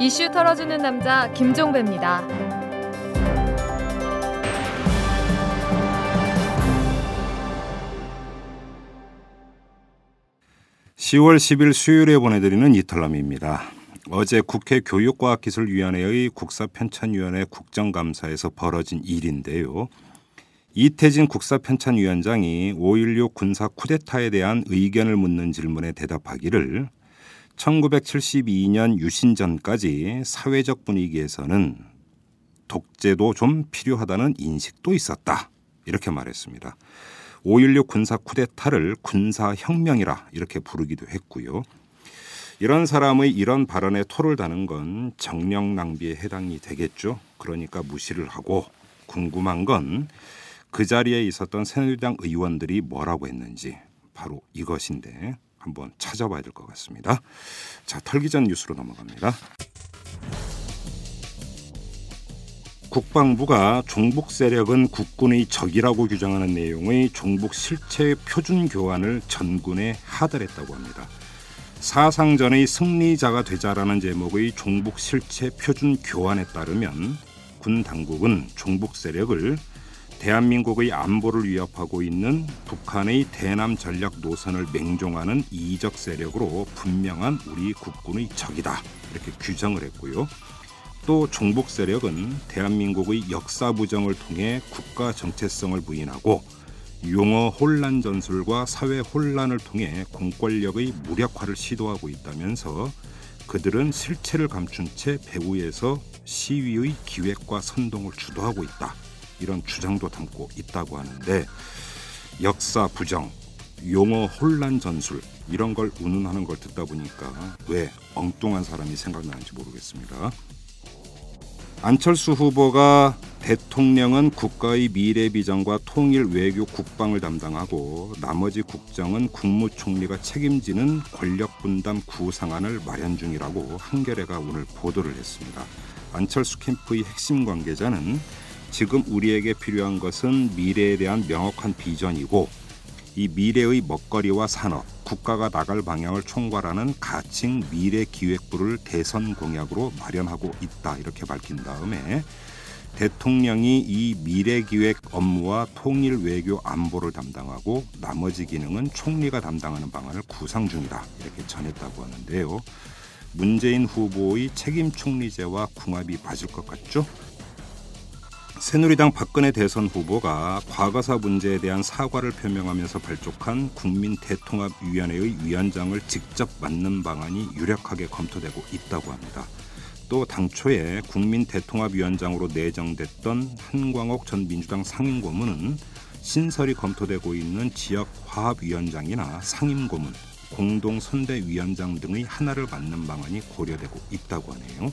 이슈 털어주는 남자 김종배입니다. 10월 10일 수요일에 보내드리는 이탈남입니다. 어제 국회 교육과학기술위원회의 국사편찬위원회 국정감사에서 벌어진 일인데요. 이태진 국사편찬위원장이 5.16 군사 쿠데타에 대한 의견을 묻는 질문에 대답하기를 1972년 유신 전까지 사회적 분위기에서는 독재도 좀 필요하다는 인식도 있었다. 이렇게 말했습니다. 5.16 군사 쿠데타를 군사혁명이라 이렇게 부르기도 했고요. 이런 사람의 이런 발언에 토를 다는 건 정력 낭비에 해당이 되겠죠. 그러니까 무시를 하고 궁금한 건 그 자리에 있었던 새누리당 의원들이 뭐라고 했는지 바로 이것인데 한번 찾아봐야 될 것 같습니다. 자, 털기 전 뉴스로 넘어갑니다. 국방부가 종북 세력은 국군의 적이라고 규정하는 내용의 종북 실체 표준 교환을 전군에 하달했다고 합니다. 사상전의 승리자가 되자라는 제목의 종북 실체 표준 교환에 따르면 군 당국은 종북 세력을 대한민국의 안보를 위협하고 있는 북한의 대남 전략 노선을 맹종하는 이적 세력으로 분명한 우리 국군의 적이다 이렇게 규정을 했고요. 또 종북 세력은 대한민국의 역사 부정을 통해 국가 정체성을 부인하고 용어 혼란 전술과 사회 혼란을 통해 공권력의 무력화를 시도하고 있다면서 그들은 실체를 감춘 채 배후에서 시위의 기획과 선동을 주도하고 있다. 이런 주장도 담고 있다고 하는데 역사 부정, 용어 혼란 전술 이런 걸 운운하는 걸 듣다 보니까 왜 엉뚱한 사람이 생각나는지 모르겠습니다. 안철수 후보가 대통령은 국가의 미래 비전과 통일 외교 국방을 담당하고 나머지 국정은 국무총리가 책임지는 권력 분담 구상안을 마련 중이라고 한겨레가 오늘 보도를 했습니다. 안철수 캠프의 핵심 관계자는 지금 우리에게 필요한 것은 미래에 대한 명확한 비전이고 이 미래의 먹거리와 산업, 국가가 나갈 방향을 총괄하는 가칭 미래 기획부를 대선 공약으로 마련하고 있다 이렇게 밝힌 다음에 대통령이 이 미래 기획 업무와 통일 외교 안보를 담당하고 나머지 기능은 총리가 담당하는 방안을 구상 중이다 이렇게 전했다고 하는데요. 문재인 후보의 책임 총리제와 궁합이 맞을 것 같죠? 새누리당 박근혜 대선 후보가 과거사 문제에 대한 사과를 표명하면서 발족한 국민 대통합위원회의 위원장을 직접 맡는 방안이 유력하게 검토되고 있다고 합니다. 또 당초에 국민 대통합위원장으로 내정됐던 한광옥 전 민주당 상임고문은 신설이 검토되고 있는 지역 화합위원장이나 상임고문, 공동선대위원장 등의 하나를 맡는 방안이 고려되고 있다고 하네요.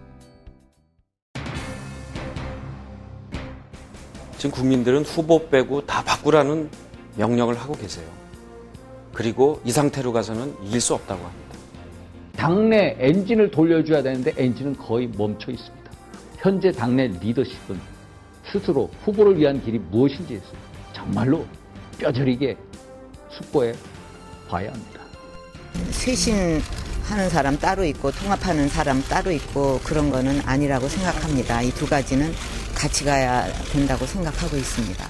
지금 국민들은 후보 빼고 다 바꾸라는 명령을 하고 계세요. 그리고 이 상태로 가서는 이길 수 없다고 합니다. 당내 엔진을 돌려줘야 되는데 엔진은 거의 멈춰 있습니다. 현재 당내 리더십은 스스로 후보를 위한 길이 무엇인지 정말로 뼈저리게 숙고해 봐야 합니다. 쇄신 하는 사람 따로 있고 통합하는 사람 따로 있고 그런 거는 아니라고 생각합니다. 이 두 가지는 같이 가야 된다고 생각하고 있습니다.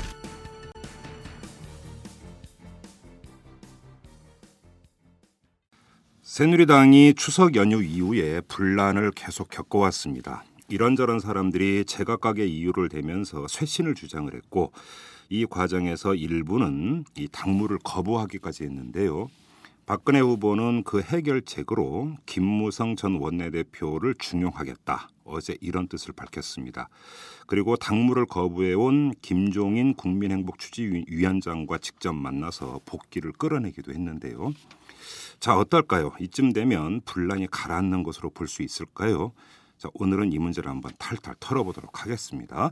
새누리당이 추석 연휴 이후에 분란을 계속 겪어왔습니다. 이런저런 사람들이 제각각의 이유를 대면서 쇄신을 주장을 했고 이 과정에서 일부는 이 당무를 거부하기까지 했는데요. 박근혜 후보는 그 해결책으로 김무성 전 원내대표를 중용하겠다. 어제 이런 뜻을 밝혔습니다. 그리고 당무를 거부해온 김종인 국민행복추진위원장과 직접 만나서 복귀를 끌어내기도 했는데요. 자, 어떨까요? 이쯤 되면 분란이 가라앉는 것으로 볼 수 있을까요? 자, 오늘은 이 문제를 한번 탈탈 털어보도록 하겠습니다.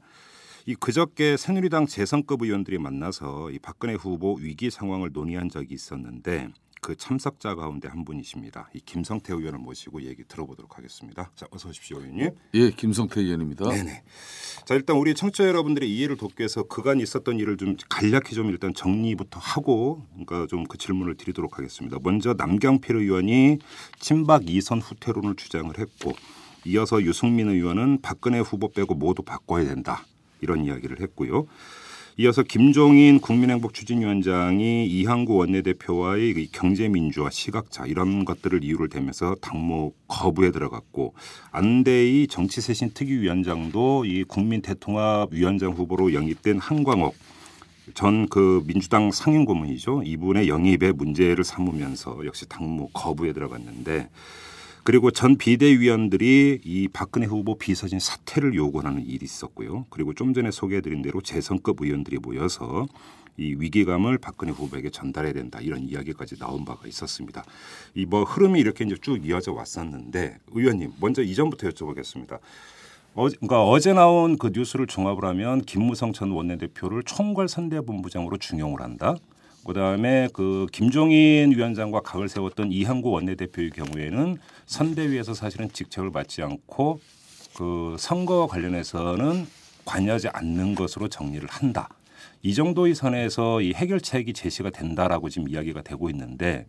이 그저께 새누리당 재선급 의원들이 만나서 이 박근혜 후보 위기 상황을 논의한 적이 있었는데 그 참석자 가운데 한 분이십니다. 이 김성태 의원을 모시고 얘기 들어보도록 하겠습니다. 자, 어서 오십시오, 의원님. 예, 김성태 의원입니다. 네네. 자, 일단 우리 청취자 여러분들의 이해를 돕기 위해서 그간 있었던 일을 좀 간략히 좀 일단 정리부터 하고 그러니까 좀 그 질문을 드리도록 하겠습니다. 먼저 남경필 의원이 친박 이선 후퇴론을 주장을 했고 이어서 유승민 의원은 박근혜 후보 빼고 모두 바꿔야 된다. 이런 이야기를 했고요. 이어서 김종인 국민행복 추진위원장이 이항구 원내대표와의 경제민주화 시각차 이런 것들을 이유를 대면서 당무 거부에 들어갔고 안대희 정치쇄신 특위위원장도 이 국민대통합위원장 후보로 영입된 한광옥 전그 민주당 상임 고문이죠. 이분의 영입에 문제를 삼으면서 역시 당무 거부에 들어갔는데 그리고 전 비대위원들이 이 박근혜 후보 비서진 사퇴를 요구하는 일이 있었고요. 그리고 좀 전에 소개해드린 대로 재선급 의원들이 모여서 이 위기감을 박근혜 후보에게 전달해야 된다 이런 이야기까지 나온 바가 있었습니다. 이 뭐 흐름이 이렇게 이제 쭉 이어져 왔었는데 의원님 먼저 이전부터 여쭤보겠습니다. 어, 그러니까 어제 나온 그 뉴스를 종합을 하면 김무성 전 원내대표를 총괄 선대본부장으로 중용을 한다. 그다음에 그 김종인 위원장과 각을 세웠던 이항구 원내대표의 경우에는 선대위에서 사실은 직책을 맡지 않고 그 선거와 관련해서는 관여하지 않는 것으로 정리를 한다. 이 정도의 선에서 이 해결책이 제시가 된다라고 지금 이야기가 되고 있는데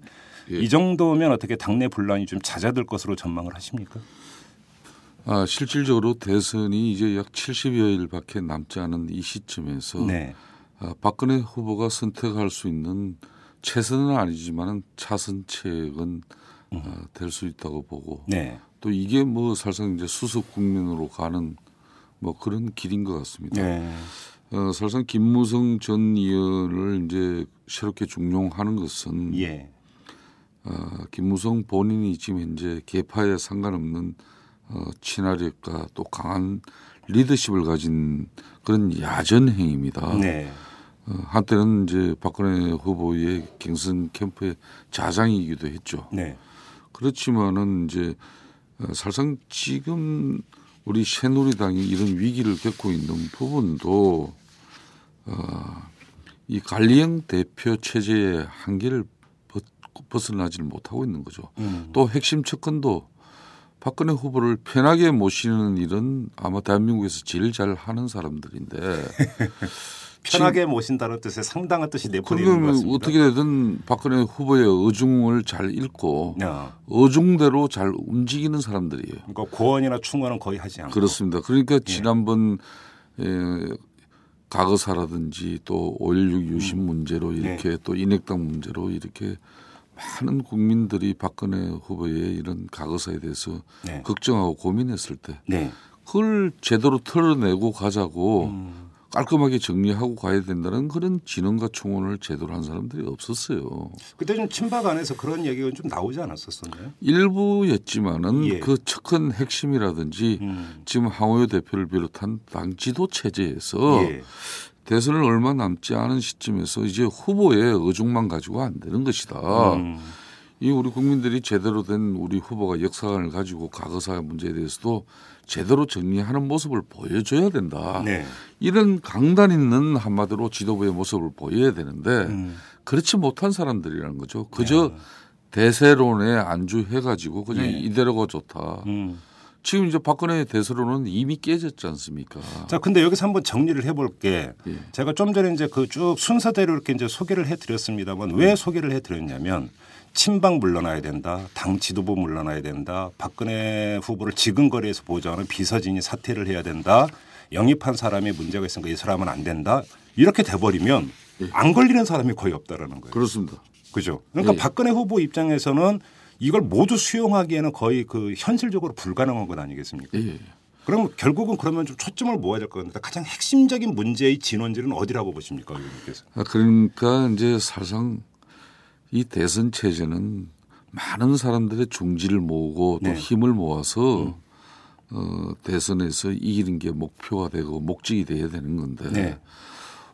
예. 이 정도면 어떻게 당내 분란이 좀 잦아들 것으로 전망을 하십니까? 아, 실질적으로 대선이 이제 약 70여일밖에 남지 않은 이 시점에서 네. 아, 박근혜 후보가 선택할 수 있는 최선은 아니지만은 차선책은 아, 될수 있다고 보고 네. 또 이게 뭐 사실상 이제 수습 국면으로 가는 뭐 그런 길인 것 같습니다. 네. 어, 사실상 김무성 전 의원을 이제 새롭게 중용하는 것은 예. 어, 김무성 본인이 지금 현재 개파에 상관없는 어, 친화력과 또 강한 리더십을 가진 그런 야전 행위입니다. 네. 어, 한때는 이제 박근혜 후보의 경선 캠프의 자장이기도 했죠. 네. 그렇지만은 이제 어, 사실상 지금 우리 새누리당이 이런 위기를 겪고 있는 부분도 어, 이 관리형 대표 체제의 한계를 벗, 벗어나지를 못하고 있는 거죠. 음. 또 핵심 측근도 박근혜 후보를 편하게 모시는 일은 아마 대한민국에서 제일 잘 하는 사람들인데 편하게 모신다는 뜻에 상당한 뜻이 내포되어 있는 것 같습니다. 어떻게 되든 박근혜 후보의 어중을 잘 읽고 야, 어중대로 잘 움직이는 사람들이에요. 그러니까 고원이나 충원은 거의 하지 않고. 그렇습니다. 그러니까 지난번 에, 가거사라든지 또 5.16 유신 문제로 이렇게 또 인핵당 문제로 이렇게 많은 국민들이 박근혜 후보의 이런 가거사에 대해서 네. 걱정하고 고민했을 때 네. 그걸 제대로 털어내고 가자고 음. 깔끔하게 정리하고 가야 된다는 그런 진언과 충원을 제대로 한 사람들이 없었어요. 그때 좀 친박 안에서 그런 얘기가 좀 나오지 않았었었나요? 일부였지만은 예. 그 측근 핵심이라든지 음. 지금 황호여 대표를 비롯한 당 지도 체제에서 예. 대선을 얼마 남지 않은 시점에서 이제 후보의 의중만 가지고 안 되는 것이다. 음. 이 우리 국민들이 제대로 된 우리 후보가 역사관을 가지고 과거사 문제에 대해서도 제대로 정리하는 모습을 보여줘야 된다. 네. 이런 강단 있는 한마디로 지도부의 모습을 보여야 되는데 음. 그렇지 못한 사람들이라는 거죠. 그저 대세론에 안주해가지고 그냥 네. 이대로가 좋다. 음. 지금 이제 박근혜의 대세론은 이미 깨졌지 않습니까? 자, 근데 여기서 한번 정리를 해볼 게. 예. 제가 좀 전에 이제 그 쭉 순서대로 이렇게 이제 소개를 해드렸습니다만 왜 소개를 해드렸냐면 친박 물러나야 된다, 당 지도부 물러나야 된다, 박근혜 후보를 지근거리에서 보좌하는 비서진이 사퇴를 해야 된다, 영입한 사람이 문제가 있으니까 이 사람은 안 된다. 이렇게 돼버리면 안 걸리는 사람이 거의 없다라는 거예요. 그렇습니다. 그죠? 그러니까 예. 박근혜 후보 입장에서는 이걸 모두 수용하기에는 거의 그 현실적으로 불가능한 것 아니겠습니까? 예. 그럼 결국은 그러면 좀 초점을 모아야 될 것 같은데 가장 핵심적인 문제의 진원지는 어디라고 보십니까, 의원님께서? 아, 그러니까 이제 사실상 이 대선 체제는 많은 사람들의 중지를 모으고 또 네. 힘을 모아서 어, 대선에서 이기는 게 목표가 되고 목적이 돼야 되는 건데 네.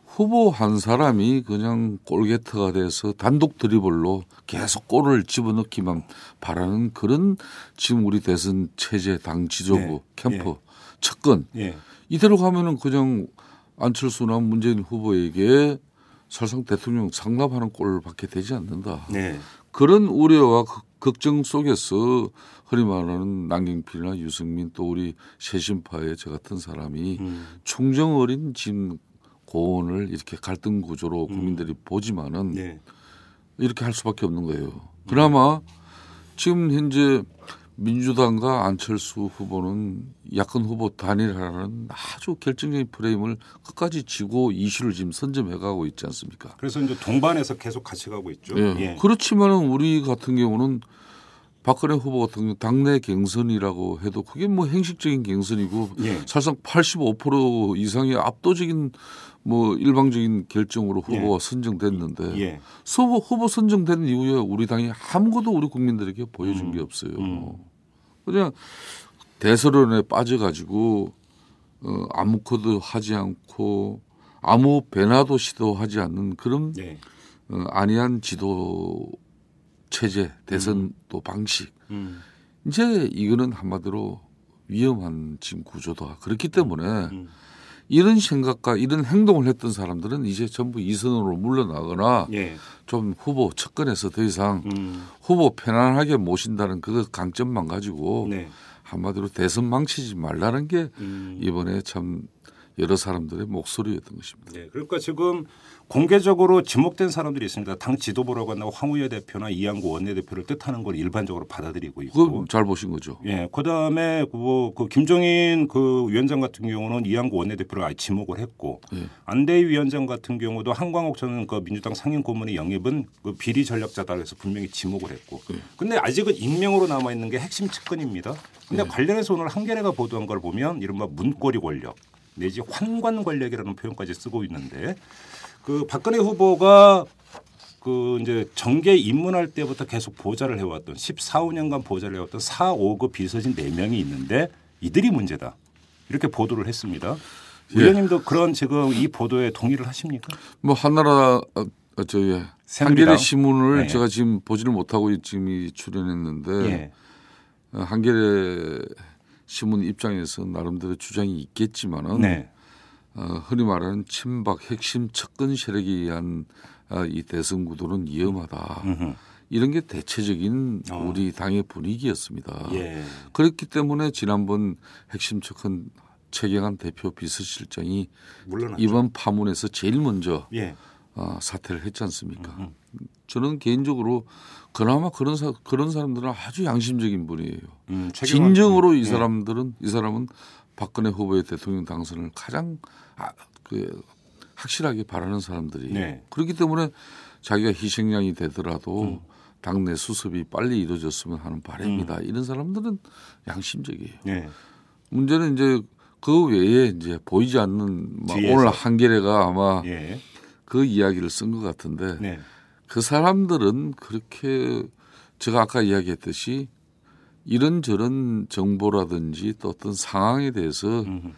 후보 한 사람이 그냥 골게트가 돼서 단독 드리블로 계속 골을 집어넣기만 바라는 그런 지금 우리 대선 체제 당 지도부 네. 캠프 예. 측근 예. 이대로 가면은 그냥 안철수나 문재인 후보에게 사실상 대통령 상납하는 꼴을 받게 되지 않는다. 네. 그런 우려와 걱- 걱정 속에서 흔히 말하는 남경필이나 유승민 또 우리 새신파의 저 같은 사람이 음. 충정 어린 지금 고언을 이렇게 갈등 구조로 국민들이 보지만은 네. 이렇게 할 수밖에 없는 거예요. 그나마 지금 현재 민주당과 안철수 후보는 야권 후보 단일화라는 아주 결정적인 프레임을 끝까지 지고 이슈를 지금 선점해가고 있지 않습니까? 그래서 이제 동반해서 계속 같이 가고 있죠. 예. 예. 그렇지만은 우리 같은 경우는 박근혜 후보 같은 경우 당내 경선이라고 해도 그게 뭐 행식적인 경선이고 예. 사실상 85% 이상의 압도적인 뭐 일방적인 결정으로 후보가 선정됐는데 예. 후보 후보 선정된 이후에 우리 당이 아무것도 우리 국민들에게 보여준 음. 게 없어요. 그냥 대선론에 빠져가지고 어, 아무것도 하지 않고 아무 변화도 시도하지 않는 그런 네. 어, 안이한 지도 체제 대선 또 방식 음. 이제 이거는 한마디로 위험한 지금 구조다. 그렇기 때문에 음. 이런 생각과 이런 행동을 했던 사람들은 이제 전부 이선으로 물러나거나 예. 좀 후보 측근에서 더 이상 음. 후보 편안하게 모신다는 그 강점만 가지고 네. 한마디로 대선 망치지 말라는 게 음. 이번에 참 여러 사람들의 목소리였던 것입니다. 네. 그러니까 지금 공개적으로 지목된 사람들이 있습니다. 당 지도부라고 한다고 황우여 대표나 이양구 원내대표를 뜻하는 걸 일반적으로 받아들이고 있고. 잘 보신 거죠. 예, 그다음에 그, 그 김종인 그 위원장 같은 경우는 이양구 원내대표를 아예 지목을 했고 예. 안대희 위원장 같은 경우도 한광옥 전그 민주당 상임 고문의 영입은 그 비리 전략자다 그래서 분명히 지목을 했고. 예. 근데 아직은 익명으로 남아 있는 게 핵심 측근입니다. 근데 예. 관련해서 오늘 한겨레가 보도한 걸 보면 이른바 문고리 권력 내지 환관 권력이라는 표현까지 쓰고 있는데 그 박근혜 후보가 그 이제 정계 입문할 때부터 계속 보좌를 해왔던 14, 5년간 보좌를 해왔던 4, 5급 비서진 4명이 있는데 이들이 문제다. 이렇게 보도를 했습니다. 예. 의원님도 그런 지금 이 보도에 동의를 하십니까? 뭐 한나라 어, 어, 저기 새누리당? 한겨레 신문을 네. 제가 지금 보지를 못하고 지금 이 출연했는데 예. 어, 한겨레 신문 입장에서 나름대로 주장이 있겠지만은 네. 어, 흔히 말하는 친박 핵심 측근 세력에 의한 아, 이 대선 구도는 위험하다. 음흠. 이런 게 대체적인 어. 우리 당의 분위기였습니다. 예. 그렇기 때문에 지난번 핵심 측근 최경환 대표 비서실장이 물론 이번 파문에서 제일 먼저 예. 어, 사퇴를 했지 않습니까? 음. 저는 개인적으로 그나마 그런 사, 그런 사람들은 아주 양심적인 분이에요. 음, 진정으로 이 예. 사람들은 이 사람은 박근혜 후보의 대통령 당선을 가장 아, 그 확실하게 바라는 사람들이에요. 네. 그렇기 때문에 자기가 희생양이 되더라도 음. 당내 수습이 빨리 이루어졌으면 하는 바람이다. 이런 사람들은 양심적이에요. 예. 문제는 이제 그 외에 이제 보이지 않는 막 뒤에서. 오늘 한겨레가 아마 예. 그 이야기를 쓴 것 같은데 네. 그 사람들은 그렇게 제가 아까 이야기했듯이 이런저런 정보라든지 또 어떤 상황에 대해서 음흠.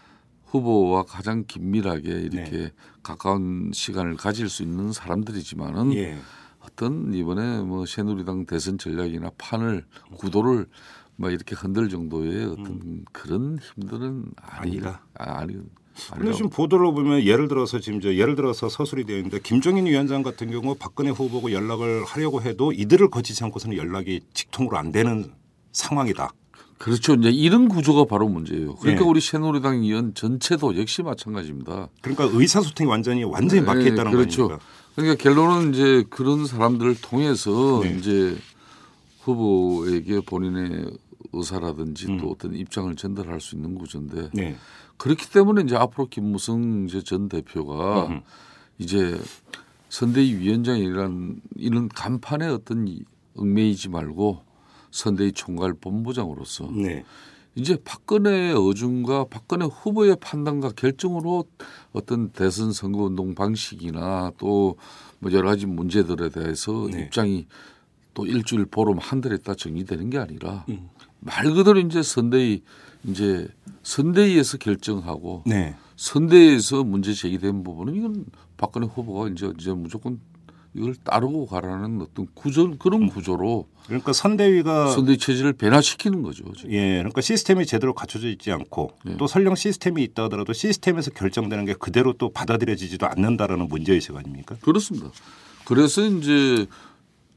후보와 가장 긴밀하게 이렇게 네. 가까운 시간을 가질 수 있는 사람들이지만은 예. 어떤 이번에 뭐 새누리당 대선 전략이나 판을 구도를 막 이렇게 흔들 정도의 어떤 그런 힘들은 아니, 음. 아니다. 아, 아 니 근데 지금 보도를 보면 예를 들어서 지금 저 예를 들어서 서술이 되어 있는데 김종인 위원장 같은 경우 박근혜 후보고 연락을 하려고 해도 이들을 거치지 않고서는 연락이 직통으로 안 되는 상황이다. 그렇죠. 이제 이런 구조가 바로 문제예요. 그러니까 네. 우리 새누리당 의원 전체도 역시 마찬가지입니다. 그러니까 의사소통이 완전히 완전히 막혀 네, 있다는 그렇죠. 거니까. 그러니까 결론은 이제 그런 사람들을 통해서 네. 이제 후보에게 본인의 의사라든지 음. 또 어떤 입장을 전달할 수 있는 구조인데 네. 그렇기 때문에 이제 앞으로 김무성 전 대표가 음흠. 이제 선대위 위원장이란 이런 간판에 어떤 이- 얽매이지 말고 선대위 총괄 본부장으로서 네. 이제 박근혜의 어중과 박근혜 후보의 판단과 결정으로 어떤 대선 선거 운동 방식이나 또 뭐 여러 가지 문제들에 대해서 네. 입장이 또 일주일 보름 한달 있다 정리되는 게 아니라 음. 말 그대로 이제 선대위 이제 선대위에서 결정하고 네. 선대에서 문제 제기된 부분은 이건 박근혜 후보가 이제 이제 무조건 이걸 따르고 가라는 어떤 구조 그런 구조로 그러니까 선대위가 선대 체제를 변화시키는 거죠. 지금. 예, 그러니까 시스템이 제대로 갖춰져 있지 않고 예. 또 설령 시스템이 있다 하더라도 시스템에서 결정되는 게 그대로 또 받아들여지지도 않는다라는 문제 의식 아닙니까? 그렇습니다. 그래서 이제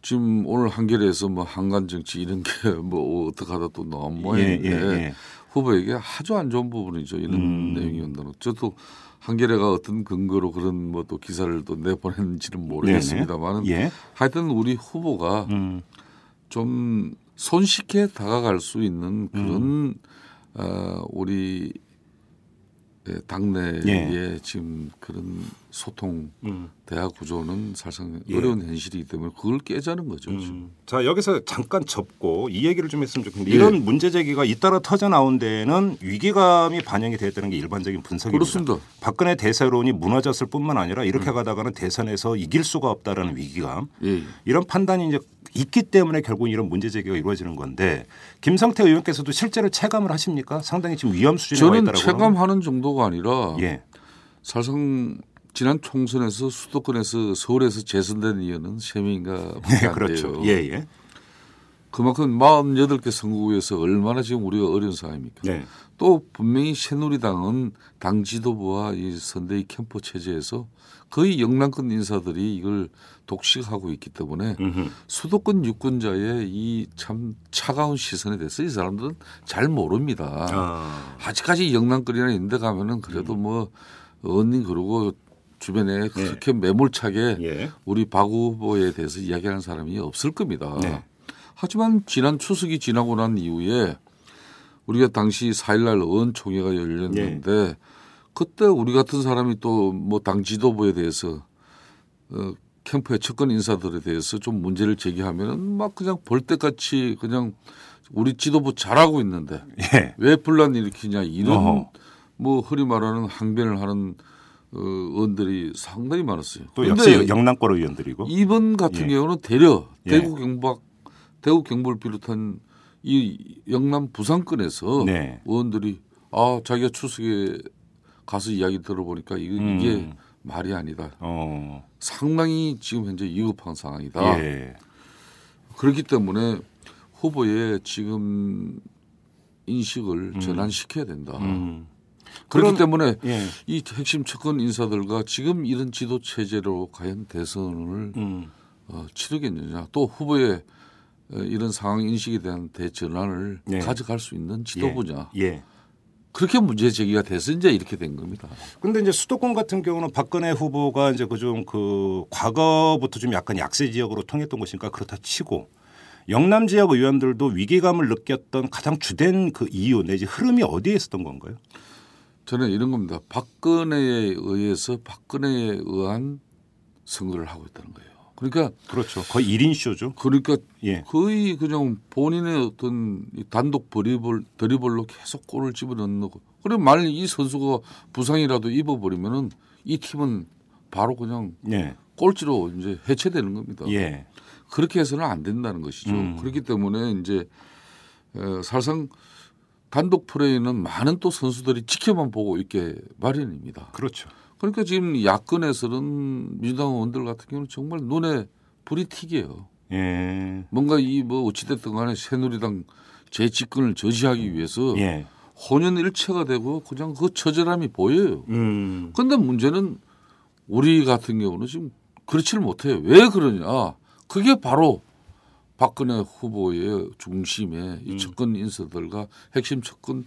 지금 오늘 한겨레에서 뭐 한간 정치 이런 게 뭐 어떻게 하다 또 나온 모양인데 예, 예. 후보에게 아주 안 좋은 부분이죠. 이런 음. 내용이었다는. 저도 한겨레가 어떤 근거로 그런 뭐 또 기사를 또 내보냈는지는 모르겠습니다만은 예. 하여튼 우리 후보가 음. 좀 손쉽게 다가갈 수 있는 그런 음. 어, 우리 예, 당내의 지금 그런 소통 음. 대화 구조는 사실상 예. 어려운 현실이기 때문에 그걸 깨자는 거죠. 음. 자 여기서 잠깐 접고 이 얘기를 좀 했으면 좋겠는데 예. 이런 문제 제기가 잇따라 터져 나온 데에는 위기감이 반영이 되었다는 게 일반적인 분석입니다. 그렇습니다. 박근혜 대세론이 무너졌을 뿐만 아니라 이렇게 가다가는 대선에서 이길 수가 없다라는 위기감 예. 이런 판단이 이제 있기 때문에 결국 이런 문제 제기가 이루어지는 건데 김성태 의원께서도 실제로 체감을 하십니까? 상당히 지금 위험 수준에 와 저는 있다라고 체감하는 정도가 아니라 예. 사실상 지난 총선에서 수도권에서 서울에서 재선된 의원은 세 명인가 네, 안 그렇죠. 예, 예. 그만큼 48개 선거구에서 얼마나 지금 우리가 어려운 상황입니까? 네. 또 분명히 새누리당은 당 지도부와 이 선대위 캠프 체제에서 거의 영남권 인사들이 이걸 독식하고 있기 때문에 음흠. 수도권 유권자의 이 참 차가운 시선에 대해서 이 사람들은 잘 모릅니다. 아. 아직까지 영남권이나 인데 가면은 그래도 뭐 언니 그러고 주변에 그렇게 매몰차게 예. 우리 박 후보에 대해서 이야기하는 사람이 없을 겁니다. 네. 하지만 지난 추석이 지나고 난 이후에 우리가 당시 4일날 의원총회가 열렸는데 네. 그때 우리 같은 사람이 또 뭐 당 지도부에 대해서 어, 캠프의 측근 인사들에 대해서 좀 문제를 제기하면은 막 그냥 볼 때같이 그냥 우리 지도부 잘하고 있는데 예. 왜 분란 일으키냐 이런 어허. 뭐 흔히 말하는 항변을 하는 어, 의원들이 상당히 많았어요. 또 역시 영남권 의원들이고. 이번 같은 예. 경우는 대려 예. 대구 경북 대구 경북을 비롯한 이 영남 부산권에서 네. 의원들이 아 자기가 추석에 가서 이야기 들어보니까 이게, 음. 이게 말이 아니다. 어. 상당히 지금 현재 위급한 상황이다. 예. 그렇기 때문에 후보의 지금 인식을 전환시켜야 된다. 음. 그렇기 그럼- 때문에 예. 이 핵심 측근 인사들과 지금 이런 지도 체제로 과연 대선을 음. 어, 치르겠느냐 또 후보의 어, 이런 상황 인식에 대한 대전환을 네. 가져갈 수 있는 지도부냐 예. 그렇게 문제 제기가 돼서 이제 이렇게 된 겁니다. 근데 이제 수도권 같은 경우는 박근혜 후보가 이제 그 좀그 과거부터 좀 약간 약세 지역으로 통했던 곳이니까 그렇다 치고 영남 지역 의원들도 위기감을 느꼈던 가장 주된 그 이유 내지 흐름이 어디에 있었던 건가요? 저는 이런 겁니다. 박근혜에 의해서 박근혜에 의한 선거를 하고 있다는 거예요. 그러니까 그렇죠. 거의 1인 쇼죠. 그러니까 예. 거의 그냥 본인의 어떤 이 단독 드리블 드리블로 계속 골을 집어넣는 거. 그래 만일 이 선수가 부상이라도 입어버리면은 이 팀은 바로 그냥 예. 꼴찌로 이제 해체되는 겁니다. 예. 그렇게 해서는 안 된다는 것이죠. 음. 그렇기 때문에 이제 어, 사실상 단독 플레이는 많은 또 선수들이 지켜만 보고 있게 마련입니다. 그렇죠. 그러니까 지금 야권에서는 민주당 의원들 같은 경우는 정말 눈에 불이 튀게요. 예. 뭔가 이 뭐 어찌됐든 간에 새누리당 재집권을 저지하기 위해서 예. 혼연일체가 되고 그냥 그 처절함이 보여요. 음. 근데 문제는 우리 같은 경우는 지금 그렇지를 못해요. 왜 그러냐? 그게 바로 박근혜 후보의 중심에 이 측근 인사들과 핵심 측근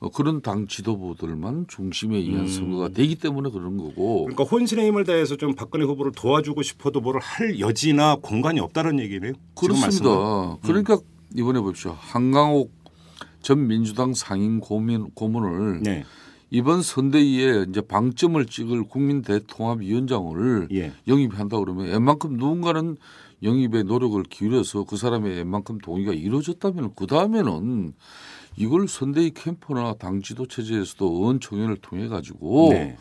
어, 그런 당 지도부들만 중심에 의한 선거가 되기 때문에 그런 거고 그러니까 혼신의 힘을 다해서 좀 박근혜 후보를 도와주고 싶어도 뭐를 할 여지나 공간이 없다는 얘기네요. 그렇습니다. 그러니까 이번에 보십시오. 한강옥 전 민주당 상임 고민, 고문을 네. 이번 선대위에 이제 방점을 찍을 국민 대통합위원장을 예. 영입한다 그러면 웬만큼 누군가는 영입에 노력을 기울여서 그 사람의 웬만큼 동의가 이루어졌다면 그 다음에는 이걸 선대위 캠프나 당 지도 체제에서도 의원 총회를 통해 가지고 네.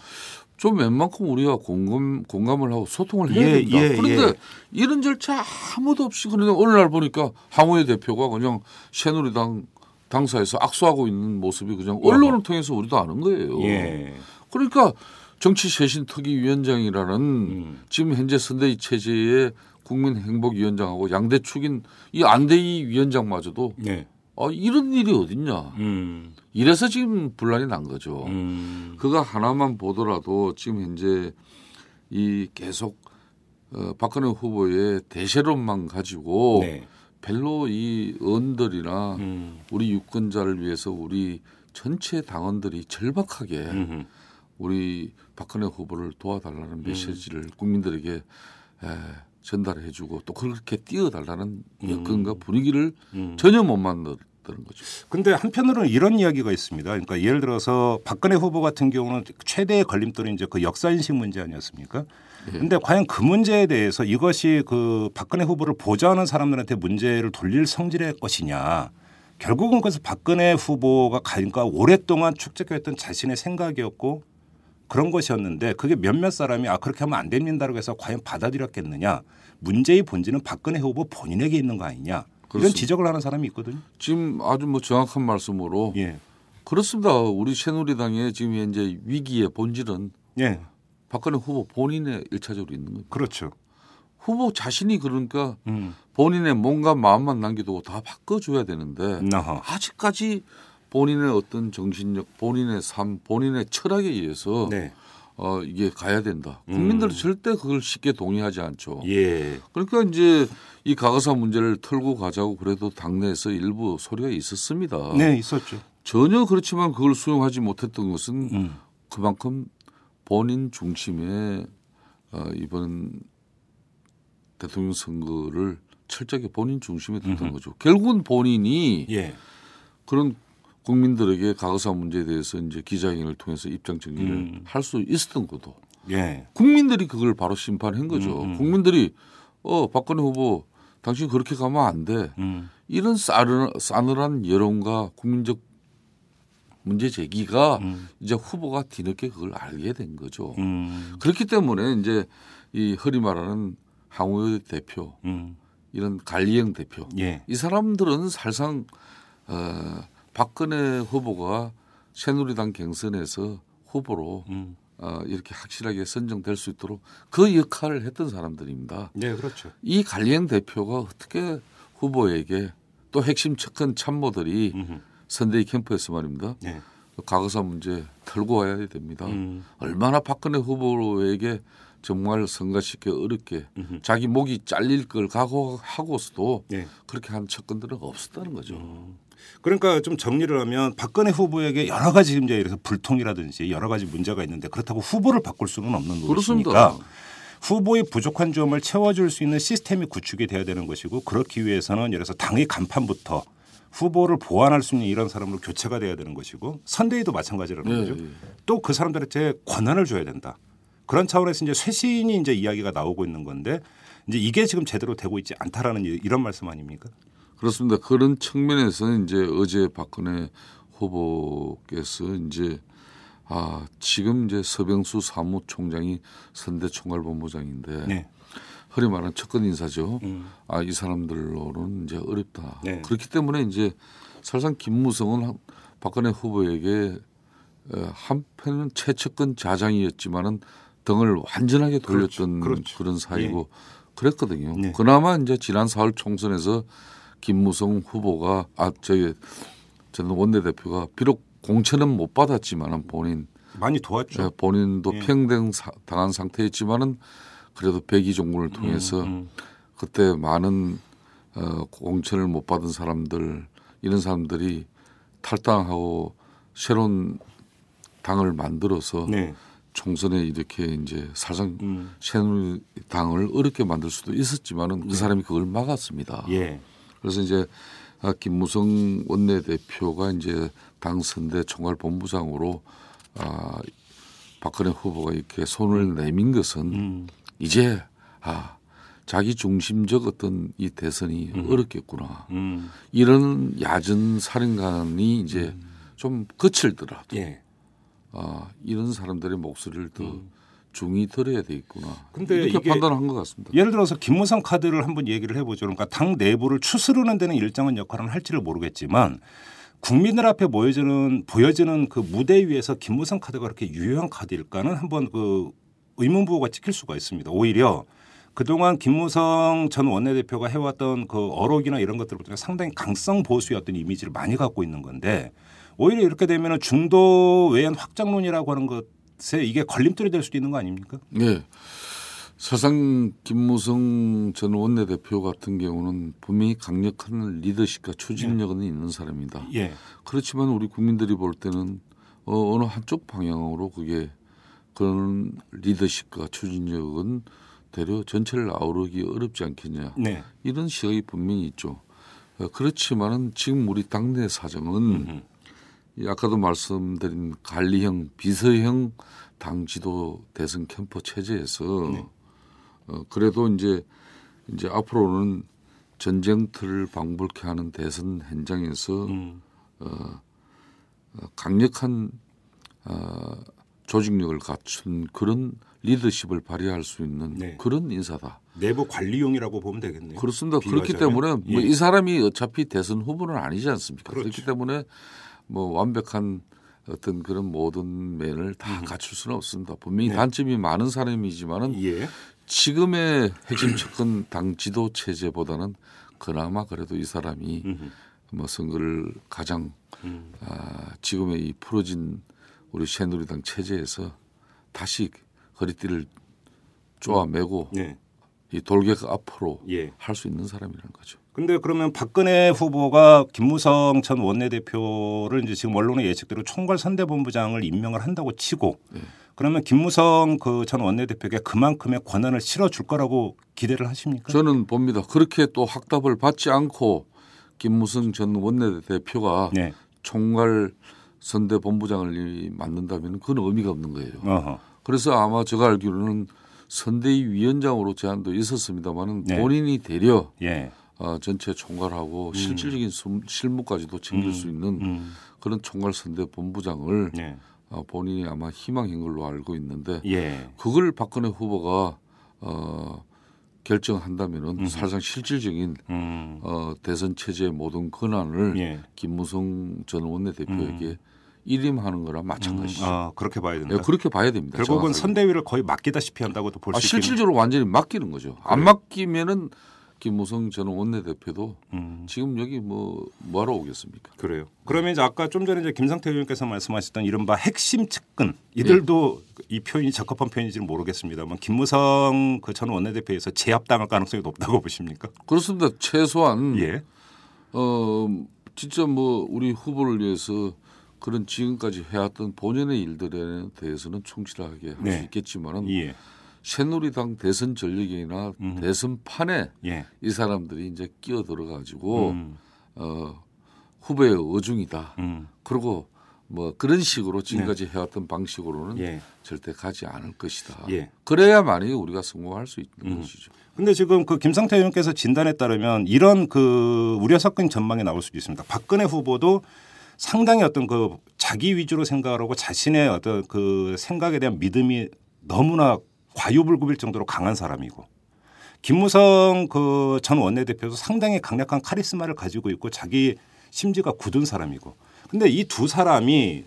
좀 웬만큼 우리가 공감 공감을 하고 소통을 해야 예, 된다. 예, 그런데 예. 이런 절차 아무도 없이 그런데 어느 날 보니까 항우의 대표가 그냥 새누리당 당사에서 악수하고 있는 모습이 그냥 언론을 통해서 우리도 아는 거예요. 예. 그러니까 정치 쇄신 특위 위원장이라는 음. 지금 현재 선대위 체제의 국민행복위원장하고 양대 축인 이 안대희 위원장마저도 네. 아, 이런 일이 어딨냐. 음. 이래서 지금 분란이 난 거죠. 음. 그거 하나만 보더라도 지금 현재 이 계속 어, 박근혜 후보의 대세론만 가지고 네. 별로 이 의원들이나 음. 우리 유권자를 위해서 우리 전체 당원들이 절박하게 음흠. 우리 박근혜 후보를 도와달라는 음. 메시지를 국민들에게 에, 전달해주고 또 그렇게 띄워달라는 여건과 분위기를 음. 전혀 못 만들는 거죠. 근데 한편으로는 이런 이야기가 있습니다. 그러니까 예를 들어서 박근혜 후보 같은 경우는 최대의 걸림돌이 이제 그 역사 인식 문제 아니었습니까? 근데 과연 그 문제에 대해서 이것이 그 박근혜 후보를 보좌하는 사람들한테 문제를 돌릴 성질의 것이냐. 결국은 그래서 박근혜 후보가 그러니까 오랫동안 축적했던 자신의 생각이었고 그런 것이었는데 그게 몇몇 사람이 아 그렇게 하면 안 됩니다라고 해서 과연 받아들였겠느냐. 문제의 본질은 박근혜 후보 본인에게 있는 거 아니냐. 이런 그렇습니다. 지적을 하는 사람이 있거든요. 지금 아주 뭐 정확한 말씀으로 예. 그렇습니다. 우리 새누리당의 지금 현재 위기의 본질은 예. 박근혜 후보 본인의 일차적으로 있는 거예요. 그렇죠. 후보 자신이 그러니까 음. 본인의 몸과 마음만 남겨두고 다 바꿔줘야 되는데 나하. 아직까지 본인의 어떤 정신력, 본인의 삶, 본인의 철학에 의해서 네. 어, 이게 가야 된다. 국민들은 음. 절대 그걸 쉽게 동의하지 않죠. 예. 그러니까 이제 이 가가사 문제를 털고 가자고 그래도 당내에서 일부 소리가 있었습니다. 네, 있었죠. 전혀 그렇지만 그걸 수용하지 못했던 것은 음. 그만큼 본인 중심의 어, 이번 대통령 선거를 철저하게 본인 중심에 뒀던 거죠. 결국은 본인이 예. 그런 국민들에게 가거사 문제에 대해서 이제 기자회견을 통해서 입장 정리를 음. 할수 있었던 것도 예. 국민들이 그걸 바로 심판한 거죠. 음, 음. 국민들이 어 박근혜 후보 당신 그렇게 가면 안 돼. 음. 이런 싸늘, 싸늘한 여론과 국민적 문제 제기가 음. 이제 후보가 뒤늦게 그걸 알게 된 거죠. 음. 그렇기 때문에 이제 이 허리 말하는 항우여 대표, 음. 이런 관리형 대표, 예. 이 사람들은 사실상 어, 박근혜 후보가 새누리당 경선에서 후보로 음. 어, 이렇게 확실하게 선정될 수 있도록 그 역할을 했던 사람들입니다. 네, 그렇죠. 이 관리형 대표가 어떻게 후보에게 또 핵심 측근 참모들이 음흠. 선대위 캠프에서 말입니다. 네. 과거사 문제 털고 와야 됩니다. 음. 얼마나 박근혜 후보에게 정말 성가시켜 어렵게 음흠. 자기 목이 잘릴 걸 각오하고서도 네. 그렇게 한 측근들은 없었다는 거죠. 음. 그러니까 좀 정리를 하면 박근혜 후보에게 여러 가지 지금 이래서 불통이라든지 여러 가지 문제가 있는데 그렇다고 후보를 바꿀 수는 없는. 노릇이니까 후보의 부족한 점을 채워줄 수 있는 시스템이 구축이 돼야 되는 것이고 그렇기 위해서는 예를 들어서 당의 간판부터 후보를 보완할 수 있는 이런 사람으로 교체가 돼야 되는 것이고 선대위도 마찬가지라는 네, 거죠. 예. 또그 사람들한테 권한을 줘야 된다. 그런 차원에서 이제 쇄신이 이제 이야기가 나오고 있는 건데 이제 이게 지금 제대로 되고 있지 않다라는 이- 이런 말씀 아닙니까? 그렇습니다. 그런 측면에서는 이제 어제 박근혜 후보께서 이제 아 지금 이제 서병수 사무총장이 선대 총괄본부장인데 네. 허리 말하는 측근 인사죠. 음. 아이 사람들로는 이제 어렵다. 네. 그렇기 때문에 이제 사실상 김무성은 한- 박근혜 후보에게 어, 한편은 최측근 자장이었지만은 등을 완전하게 돌렸던 그렇죠. 그렇죠. 그런 사이고 그랬거든요. 네. 그나마 이제 지난 4월 총선에서 김무성 후보가 아 저기 전 원내대표가 비록 공천은 못 받았지만은 본인 많이 도왔죠. 예, 본인도 예. 평등 사- 당한 상태였지만은 그래도 백의종군을 통해서 음. 그때 많은 어, 공천을 못 받은 사람들 이런 사람들이 탈당하고 새로운 당을 만들어서 네. 총선에 이렇게 이제 사상 음. 새누리당을 어렵게 만들 수도 있었지만은 그 사람이 그걸 막았습니다. 예. 그래서 이제 아, 김무성 원내대표가 이제 당 선대 총괄 본부장으로 아, 박근혜 후보가 이렇게 손을 내민 것은 음. 이제 아 자기 중심적 어떤 이 대선이 어렵겠구나 음. 이런 야전 사령관이 이제 좀 거칠더라도 예. 아 이런 사람들의 목소리를 더 중히 들어야 되겠구나 근데 이렇게 판단한 것 같습니다. 예를 들어서 김무성 카드를 한번 얘기를 해보죠. 그러니까 당 내부를 추스르는 데는 일정한 역할은 할지를 모르겠지만 국민들 앞에 보여지는 보여지는 그 무대 위에서 김무성 카드가 그렇게 유효한 카드일까는 한번 그 의문부호가 찍힐 수가 있습니다. 오히려 그동안 김무성 전 원내대표가 해왔던 그 어록이나 이런 것들을 보면 상당히 강성 보수의 어떤 이미지를 많이 갖고 있는 건데 오히려 이렇게 되면 중도 외연 확장론이라고 하는 것에 이게 걸림돌이 될 수도 있는 거 아닙니까? 네. 사상 김무성 전 원내대표 같은 경우는 분명히 강력한 리더십과 추진력은 있는 사람이다. 예. 그렇지만 우리 국민들이 볼 때는 어, 어느 한쪽 방향으로 그게 그런 리더십과 추진력은 대려 전체를 아우르기 어렵지 않겠냐. 네. 이런 시각이 분명히 있죠. 어, 그렇지만은 지금 우리 당내 사정은 음흠. 이 아까도 말씀드린 관리형 비서형 당 지도 대선 캠퍼 체제에서 네. 어, 그래도 이제 이제 앞으로는 전쟁터를 방불케 하는 대선 현장에서 음. 어, 강력한 어, 조직력을 갖춘 그런 리더십을 발휘할 수 있는 네. 그런 인사다. 내부 관리용이라고 보면 되겠네요. 그렇습니다. 그렇기 비유하자면. 때문에 뭐 예. 이 사람이 어차피 대선 후보는 아니지 않습니까? 그 그렇죠. 렇기 때문에 뭐 완벽한 어떤 그런 모든 면을 다 음. 갖출 수는 없습니다. 분명히 네. 단점이 많은 사람이지만은 예. 지금의 핵심 측근 당 지도 체제보다는 그나마 그래도 이 사람이 음흠. 뭐 선거를 가장 음. 아, 지금의 이 풀어진 우리 새누리당 체제에서 다시 허리띠를 쪼아매고 네. 이 돌격 앞으로 예. 할수 있는 사람이라는 거죠. 근데 그러면 박근혜 후보가 김무성 전 원내대표를 이제 지금 언론의 예측대로 총괄 선대본부장을 임명을 한다고 치고 네. 그러면 김무성 그 전 원내대표에게 그만큼의 권한을 실어줄 거라고 기대를 하십니까? 저는 봅니다. 그렇게 또 확답을 받지 않고 김무성 전 원내대표가 네. 총괄 선대본부장을 맡는다면 그건 의미가 없는 거예요. 어허. 그래서 아마 제가 알기로는 선대위 위원장으로 제안도 있었습니다만은 네. 본인이 되려 예. 어, 전체 총괄하고 실질적인 수- 실무까지도 챙길 수 있는 음. 그런 총괄 선대 본부장을 예. 어, 본인이 아마 희망인 걸로 알고 있는데 예. 그걸 박근혜 후보가 어, 결정한다면은 사실상 실질적인 음. 어, 대선 체제의 모든 권한을 예. 김무성 전 원내대표에게 일임하는 거랑 마찬가지죠. 아, 그렇게 봐야 된다. 예, 그렇게 봐야 됩니다. 결국은 정확하게. 선대위를 거의 맡기다시피 한다고도 볼 아, 수. 실질적으로 완전히 맡기는 거죠. 안 맡기면은 김무성 전 원내대표도 음. 지금 여기 뭐 뭐하러 오겠습니까? 그래요. 그러면 이제 아까 좀 전에 이제 김상태 의원께서 말씀하셨던 이른바 핵심 측근 이들도 이 표현이 적합한 표현인지는 모르겠습니다만 김무성 그 전 원내대표에서 제압당할 가능성이 높다고 보십니까? 그렇습니다. 최소한 예. 어 진짜 뭐 우리 후보를 위해서 그런 지금까지 해왔던 본연의 일들에 대해서는 충실하게 할수 네. 있겠지만은 예. 새누리당 대선 전략이나 음. 대선 판에 예. 이 사람들이 이제 끼어들어 가지고 음. 어 후보의 어중이다. 음. 그리고 뭐 그런 식으로 지금까지 해왔던 방식으로는 예. 절대 가지 않을 것이다. 예. 그래야만이 우리가 성공할 수 있는 음. 것이죠. 근데 지금 그 김상태 의원께서 진단에 따르면 이런 그 우려 섞인 전망이 나올 수도 있습니다. 박근혜 후보도 상당히 어떤 그 자기 위주로 생각하고 자신의 어떤 그 생각에 대한 믿음이 너무나 과유불급일 정도로 강한 사람이고 김무성 그 전 원내대표도 상당히 강력한 카리스마를 가지고 있고 자기 심지가 굳은 사람이고 근데 이 두 사람이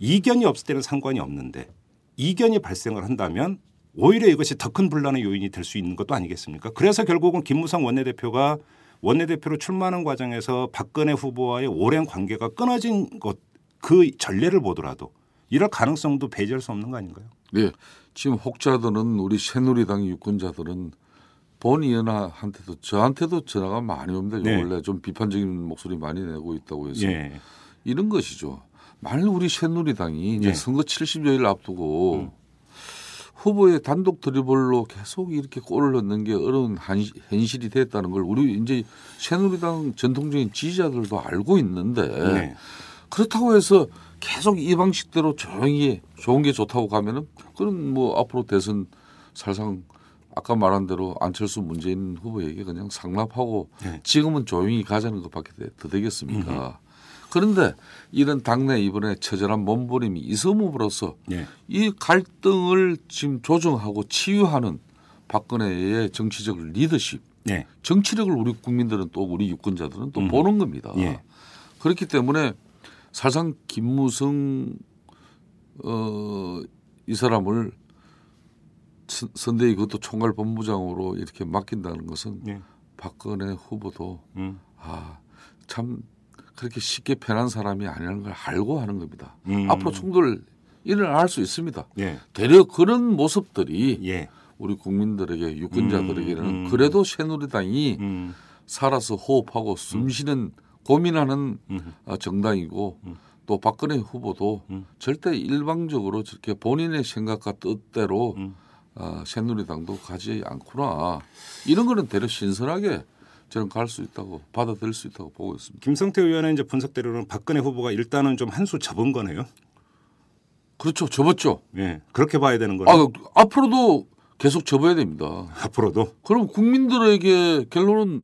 이견이 없을 때는 상관이 없는데 이견이 발생을 한다면 오히려 이것이 더 큰 분란의 요인이 될 수 있는 것도 아니겠습니까? 그래서 결국은 김무성 원내대표가 원내대표로 출마하는 과정에서 박근혜 후보와의 오랜 관계가 끊어진 것 그 전례를 보더라도 이럴 가능성도 배제할 수 없는 거 아닌가요? 네. 지금 혹자들은 우리 새누리당 유권자들은 본 의원한테도 저한테도 전화가 많이 옵니다. 네. 원래 좀 비판적인 목소리 많이 내고 있다고 해서 예. 이런 것이죠. 만일 우리 새누리당이 이제 네. 선거 70여일 앞두고 음. 후보의 단독 드리블로 계속 이렇게 골을 넣는 게 어려운 한- 현실이 됐다는 걸 우리 이제 새누리당 전통적인 지지자들도 알고 있는데 네. 그렇다고 해서 계속 이 방식대로 조용히 좋은 게 좋다고 가면은 그런 뭐 앞으로 대선 사실상 아까 말한 대로 안철수 문재인 후보에게 그냥 상납하고 네. 지금은 조용히 가자는 것밖에 더 되겠습니까? 그런데 이런 당내 이번에 처절한 몸부림이 있음으로써 예. 이 갈등을 지금 조정하고 치유하는 박근혜의 정치적 리더십, 네. 정치력을 우리 국민들은 또 우리 유권자들은 또 음. 보는 겁니다. 예. 그렇기 때문에 사실상 김무성 어, 이 사람을 선- 선대위 그것도 총괄 본부장으로 이렇게 맡긴다는 것은 예. 박근혜 후보도 음. 아, 참 그렇게 쉽게 편한 사람이 아니라는 걸 알고 하는 겁니다. 음. 앞으로 충돌 일어날 수 있습니다. 예. 되려 그런 모습들이 예. 우리 국민들에게 유권자들에게는 음, 음. 그래도 새누리당이 음. 살아서 호흡하고 숨쉬는 고민하는 음. 어, 정당이고 또 박근혜 후보도 음. 절대 일방적으로 저렇게 본인의 생각과 뜻대로 음. 어, 새누리당도 가지 않구나 이런 거는 대려 신선하게 저는 갈 수 있다고 받아들일 수 있다고 보고 있습니다. 김성태 의원의 이제 분석대로는 박근혜 후보가 일단은 좀 한 수 접은 거네요. 그렇죠, 접었죠. 예. 그렇게 봐야 되는 거네요. 아, 앞으로도 계속 접어야 됩니다. 앞으로도. 그럼 국민들에게 결론은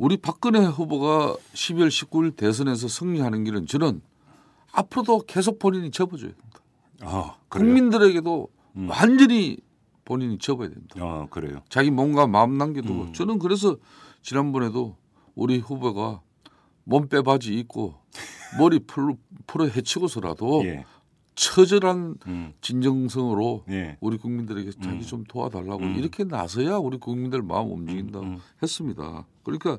우리 박근혜 후보가 12월 19일 대선에서 승리하는 길은 저는 앞으로도 계속 본인이 접어줘야 됩니다. 아, 그래요. 국민들에게도 음. 완전히 본인이 접어야 됩니다. 아, 그래요. 자기 몸과 마음 남겨두고 음. 저는 그래서 지난번에도 우리 후보가 몸 빼 바지 입고 머리 풀, 풀어 헤치고서라도 예. 처절한 음. 진정성으로 예. 우리 국민들에게 자기 음. 좀 도와달라고 음. 이렇게 나서야 우리 국민들 마음 움직인다 음, 음. 했습니다. 그러니까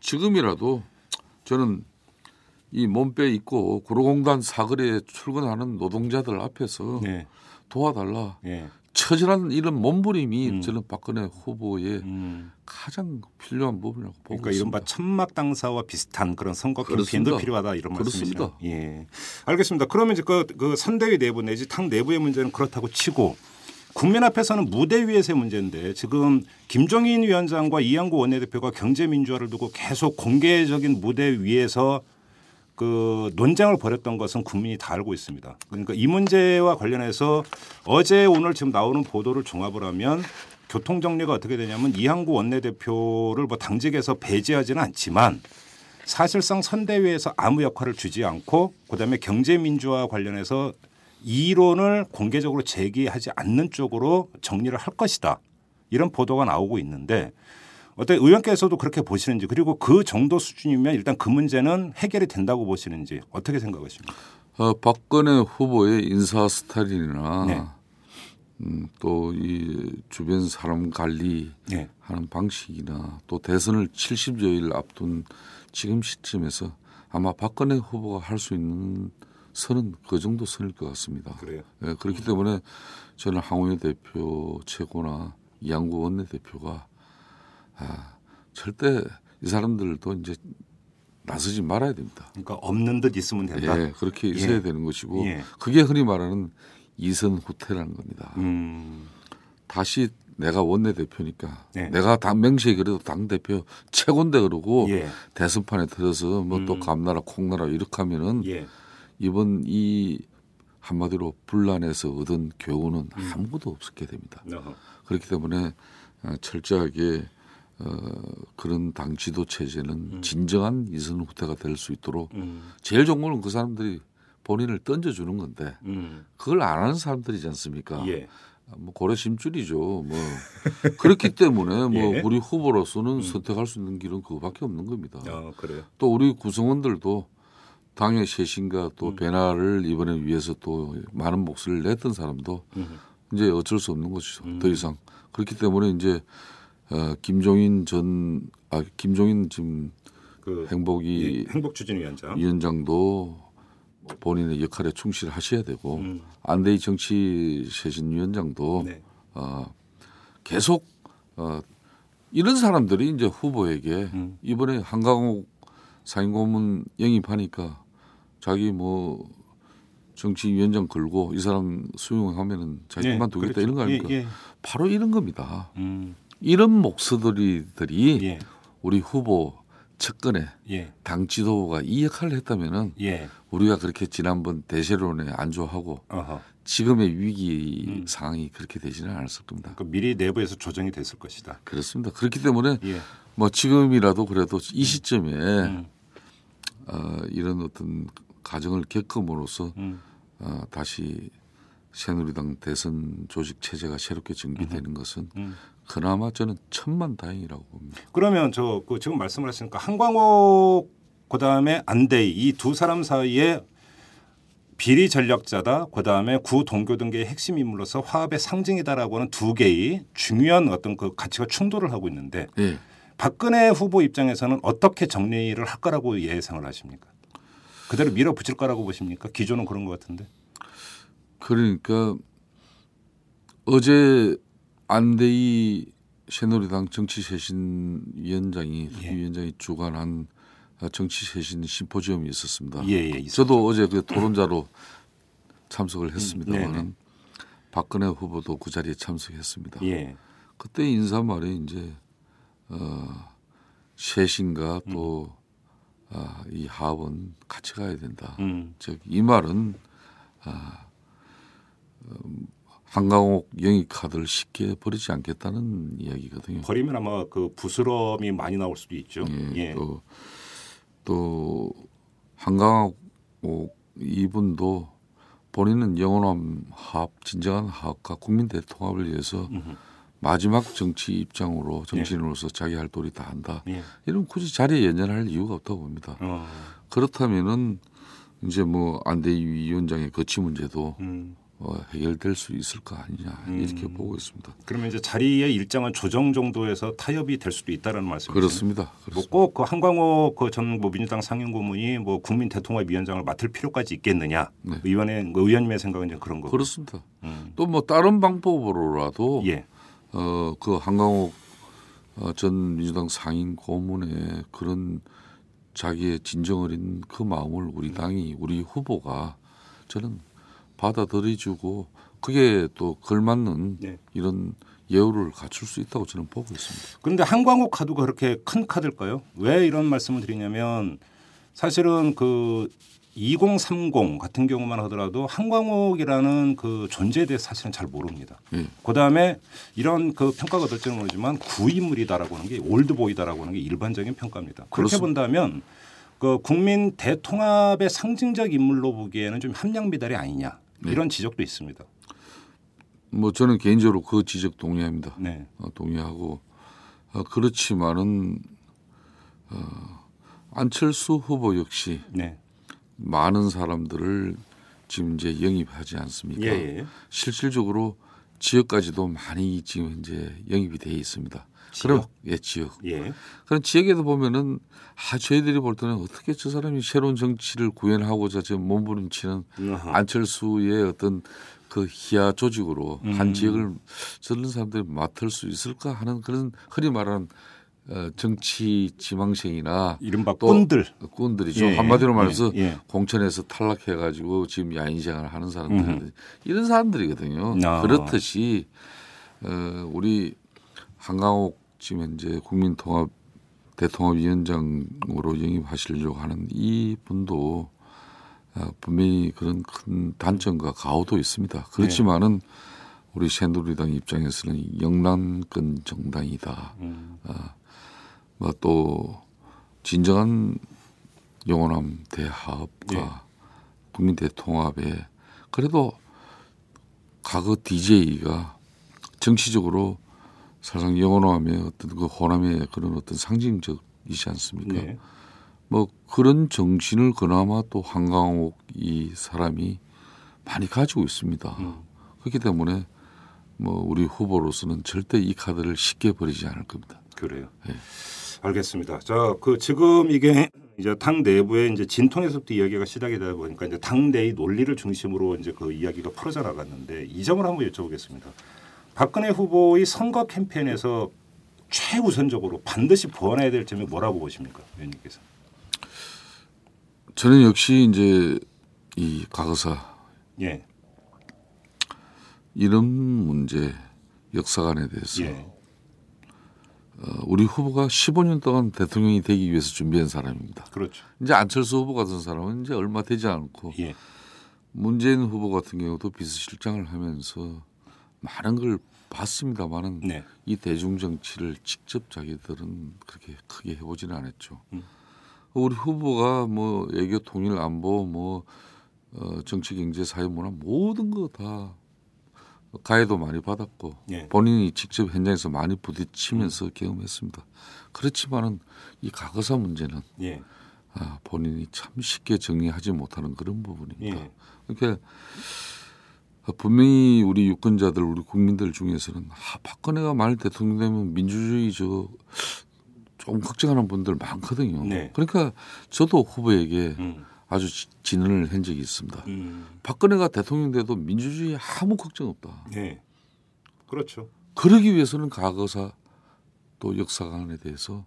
지금이라도 저는 이 몸빼 입고 구로공단 사거리에 출근하는 노동자들 앞에서 네. 도와달라. 예. 처절한 이런 몸부림이 음. 저는 박근혜 후보의 음. 가장 필요한 부분이라고 보고 그러니까 있습니다. 이른바 천막 당사와 비슷한 그런 선거. 캠페인도 필요하다 이런. 말씀이시죠. 예. 알겠습니다. 그러면 이제 그, 그 선대위 내부 내지 당 내부의 문제는 그렇다고 치고 국민 앞에서는 무대 위에서의 문제인데 지금 김종인 위원장과 이양구 원내대표가 경제민주화를 두고 계속 공개적인 무대 위에서 그 논쟁을 벌였던 것은 국민이 다 알고 있습니다. 그러니까 이 문제와 관련해서 어제 오늘 지금 나오는 보도를 종합을 하면 교통 정리가 어떻게 되냐면 이항구 원내대표를 뭐 당직에서 배제하지는 않지만 사실상 선대위에서 아무 역할을 주지 않고 그다음에 경제 민주화 관련해서 이론을 공개적으로 제기하지 않는 쪽으로 정리를 할 것이다. 이런 보도가 나오고 있는데 어때 의원께서도 그렇게 보시는지 그리고 그 정도 수준이면 일단 그 문제는 해결이 된다고 보시는지 어떻게 생각하십니까? 어, 박근혜 후보의 인사 스타일이나 네. 음, 또 이 주변 사람 관리하는 네. 방식이나 또 대선을 70여일 앞둔 지금 시점에서 아마 박근혜 후보가 할 수 있는 선은 그 정도 선일 것 같습니다. 그래요. 예, 그렇기 때문에 저는 황우여 대표 최고나 이양구 원내대표가 아, 절대 이 사람들도 이제 나서지 말아야 됩니다. 그러니까 없는 듯 있으면 된다. 예, 그렇게 있어야 예. 되는 것이고 예. 그게 흔히 말하는 이선 후퇴라는 겁니다. 음. 다시 내가 원내 대표니까 네. 내가 당 명시에 그래도 당 대표 최고인데 그러고 예. 대선판에 들어서 뭐또 음. 감나라 콩나라 이렇게 하면은 예. 이번 이 한마디로 분란에서 얻은 교훈은 음. 아무것도 없었게 됩니다. 어허. 그렇기 때문에 어, 철저하게 어, 그런 당 지도 체제는 진정한 이선 후퇴가 될 수 있도록 음. 제일 좋은 거는 그 사람들이 본인을 던져주는 건데 음. 그걸 안 하는 사람들이지 않습니까? 예. 뭐 고래 심줄이죠. 뭐 그렇기 때문에 뭐 예. 우리 후보로서는 선택할 수 있는 길은 그거밖에 없는 겁니다. 어, 그래요. 또 우리 구성원들도 당의 쇄신과 음. 또 변화를 이번에 위해서 또 많은 목소리를 냈던 사람도 음. 이제 어쩔 수 없는 것이죠. 더 이상 그렇기 때문에 이제 어, 김종인 전 아, 김종인 지금 그 행복이 예, 행복 추진위원장. 위원장도 본인의 역할에 충실하셔야 되고 음. 안대희 정치 쇄신위원장도 네. 어, 계속 어, 이런 사람들이 이제 후보에게 음. 이번에 한강욱 상임고문 영입하니까 자기 뭐 정치위원장 걸고 이 사람 수용하면은 자기 예, 그만두겠다 그렇죠. 이런 거 아닙니까? 예, 예. 바로 이런 겁니다. 음. 이런 목소리들이 예. 우리 후보 측근에 예. 당 지도부가 이 역할을 했다면은 예. 우리가 그렇게 지난번 대세론에 안주하고 어허. 지금의 위기 음. 상황이 그렇게 되지는 않았을 겁니다. 그 미리 내부에서 조정이 됐을 것이다. 그렇습니다. 그렇기 때문에 예. 뭐 지금이라도 그래도 이 시점에 음. 어, 이런 어떤 가정을 겪음으로써 음. 어, 다시 새누리당 대선 조직 체제가 새롭게 정비되는 것은 음. 그나마 저는 천만 다행이라고 봅니다. 그러면 저 그 지금 말씀을 하시니까 한광옥 그다음에 안대희 이 두 사람 사이에 비리 전략자다. 그다음에 구 동교 등계의 핵심 인물로서 화합의 상징이다라고 하는 두 개의 중요한 어떤 그 가치가 충돌을 하고 있는데 예. 박근혜 후보 입장에서는 어떻게 정리를 할 거라고 예상을 하십니까? 그대로 밀어붙일 거라고 보십니까? 기조는 그런 것 같은데. 그러니까 어제 안대희 새누리당 정치쇄신 위원장이 예. 위원장이 주관한 정치쇄신 심포지엄이 있었습니다. 예, 예. 저도 어제 그 토론자로 참석을 했습니다만은 네네. 박근혜 후보도 그 자리에 참석했습니다. 예. 그때 인사말에 이제 어, 쇄신과 또 아, 이 합은 같이 가야 된다. 음. 즉이 말은 아, 음, 한강옥 영입 카드를 쉽게 버리지 않겠다는 이야기거든요. 버리면 아마 그 부스럼이 많이 나올 수도 있죠. 예, 예. 또, 또 한강옥 이분도 본인은 영원한 합, 진정한 합과 국민 대 통합을 위해서 마지막 정치 입장으로 정치인으로서 자기 할 도리 다 한다. 예. 이런 굳이 자리에 연연할 이유가 없다고 봅니다. 어. 그렇다면은 이제 뭐 안대희 위원장의 거치 문제도 음. 어, 해결될 수 있을 거 아니냐 이렇게 보고 있습니다. 그러면 이제 자리의 일정한 조정 정도에서 타협이 될 수도 있다라는 말씀이죠. 그렇습니다. 그렇습니다. 뭐 꼭그 한광호 그전 뭐 민주당 상임고문이 뭐 국민 대통합 위원장을 맡을 필요까지 있겠느냐? 네. 의원의 그 의원님의 생각은 이제 그런 거고. 그렇습니다. 음. 또뭐 다른 방법으로라도 예. 어, 그 한강옥 어, 전 민주당 상임 고문의 그런 자기의 진정 어린 그 마음을 우리 당이 우리 후보가 저는 받아들여주고 그게 또 걸맞는 네. 이런 예우를 갖출 수 있다고 저는 보고 있습니다. 그런데 한광호 카드가 그렇게 큰 카드일까요? 왜 이런 말씀을 드리냐면 사실은 그 2030 같은 경우만 하더라도 한광옥이라는 그 존재에 대해서 사실은 잘 모릅니다. 예. 그 다음에 이런 그 평가가 어떨지는 모르지만 구인물이다라고 하는 게 올드보이다라고 하는 게 일반적인 평가입니다. 그렇게 그렇습니다. 본다면 그 국민 대통합의 상징적 인물로 보기에는 좀 함량 미달이 아니냐 네. 이런 지적도 있습니다. 뭐 저는 개인적으로 그 지적 동의합니다. 네. 어, 동의하고 어, 그렇지만은 어, 안철수 후보 역시 네. 많은 사람들을 지금 이제 영입하지 않습니까? 예, 예. 실질적으로 지역까지도 많이 지금 이제 영입이 돼 있습니다. 지역? 그럼 예 지역. 예. 그런 지역에도 보면은 아 저희들이 볼 때는 어떻게 저 사람이 새로운 정치를 구현하고자 지금 몸부림치는 어허. 안철수의 어떤 그 희야 조직으로 음. 한 지역을 저런 사람들이 맡을 수 있을까 하는 그런 흔히 말하는 어, 정치 지망생이나 이른바 또 꾼들. 꾼들이죠. 예, 한마디로 예, 말해서 예. 공천에서 탈락해가지고 지금 야인 생활을 하는 사람들 음흠. 이런 사람들이거든요. 아. 그렇듯이 어, 우리 한강옥 지금 현재 국민통합 대통합위원장으로 영입하시려고 하는 이 분도 어, 분명히 그런 큰 단점과 가오도 있습니다. 그렇지만은 우리 새누리당 입장에서는 영남권 정당이다. 음. 뭐또 진정한 영원함 대합과 예. 국민 대통합에 그래도 과거 DJ가 정치적으로 사실상 영원함의 어떤 그 호남의 그런 어떤 상징적이지 않습니까? 네. 뭐 그런 정신을 그나마 또 한강옥 이 사람이 많이 가지고 있습니다. 음. 그렇기 때문에 뭐 우리 후보로서는 절대 이 카드를 쉽게 버리지 않을 겁니다. 그래요. 예. 알겠습니다. 자, 그 지금 이게 이제 당 내부에 이제 진통에서부터 이야기가 시작이 되다 보니까 이제 당 내의 논리를 중심으로 이제 그 이야기가 풀어져 나갔는데 이 점을 한번 여쭤보겠습니다. 박근혜 후보의 선거 캠페인에서 최우선적으로 반드시 보완해야 될 점이 뭐라고 보십니까, 의원님께서? 저는 역시 이제 이 과거사 예, 이런 문제 역사관에 대해서 예, 어, 우리 후보가 15년 동안 대통령이 되기 위해서 준비한 사람입니다. 그렇죠. 이제 안철수 후보 같은 사람은 이제 얼마 되지 않고 예, 문재인 후보 같은 경우도 비서실장을 하면서 많은 걸 봤습니다만은 네, 이 대중 정치를 직접 자기들은 그렇게 크게 해보지는 않았죠. 음. 우리 후보가 뭐 애교 통일 안보 뭐 어, 정치 경제 사회 문화 모든 거 다 가해도 많이 받았고 예. 본인이 직접 현장에서 많이 부딪히면서 경험했습니다. 그렇지만은 이 과거사 문제는 예, 아, 본인이 참 쉽게 정리하지 못하는 그런 부분입니다. 예. 그러니까 분명히 우리 유권자들, 우리 국민들 중에서는 아, 박근혜가 만일 대통령 되면 민주주의 저좀 걱정하는 분들 많거든요. 네. 그러니까 저도 후보에게 음. 아주 지- 진언을 한 적이 있습니다. 음. 박근혜가 대통령 돼도 민주주의에 아무 걱정 없다. 네. 그렇죠. 그러기 위해서는 과거사 또 역사관에 대해서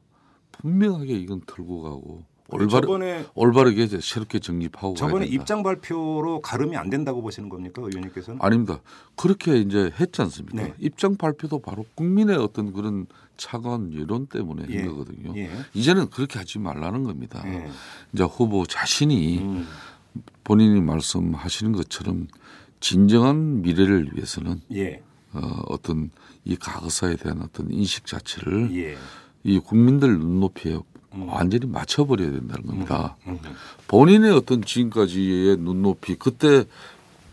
분명하게 이건 털고 가고 올바르, 저번에 올바르게 이제 새롭게 정립하고 저번에. 입장 발표로 가름이 안 된다고 보시는 겁니까, 의원님께서는? 아닙니다. 그렇게 이제 했지 않습니까? 네. 입장 발표도 바로 국민의 어떤 그런 차가운 여론 때문에 예. 한 거거든요. 예. 이제는 그렇게 하지 말라는 겁니다. 예. 이제 후보 자신이 음. 본인이 말씀하시는 것처럼 진정한 미래를 위해서는 예. 어, 어떤 이 과거사에 대한 어떤 인식 자체를 예. 이 국민들 눈높이에 음. 완전히 맞춰버려야 된다는 겁니다. 음. 본인의 어떤 지금까지의 눈높이 그때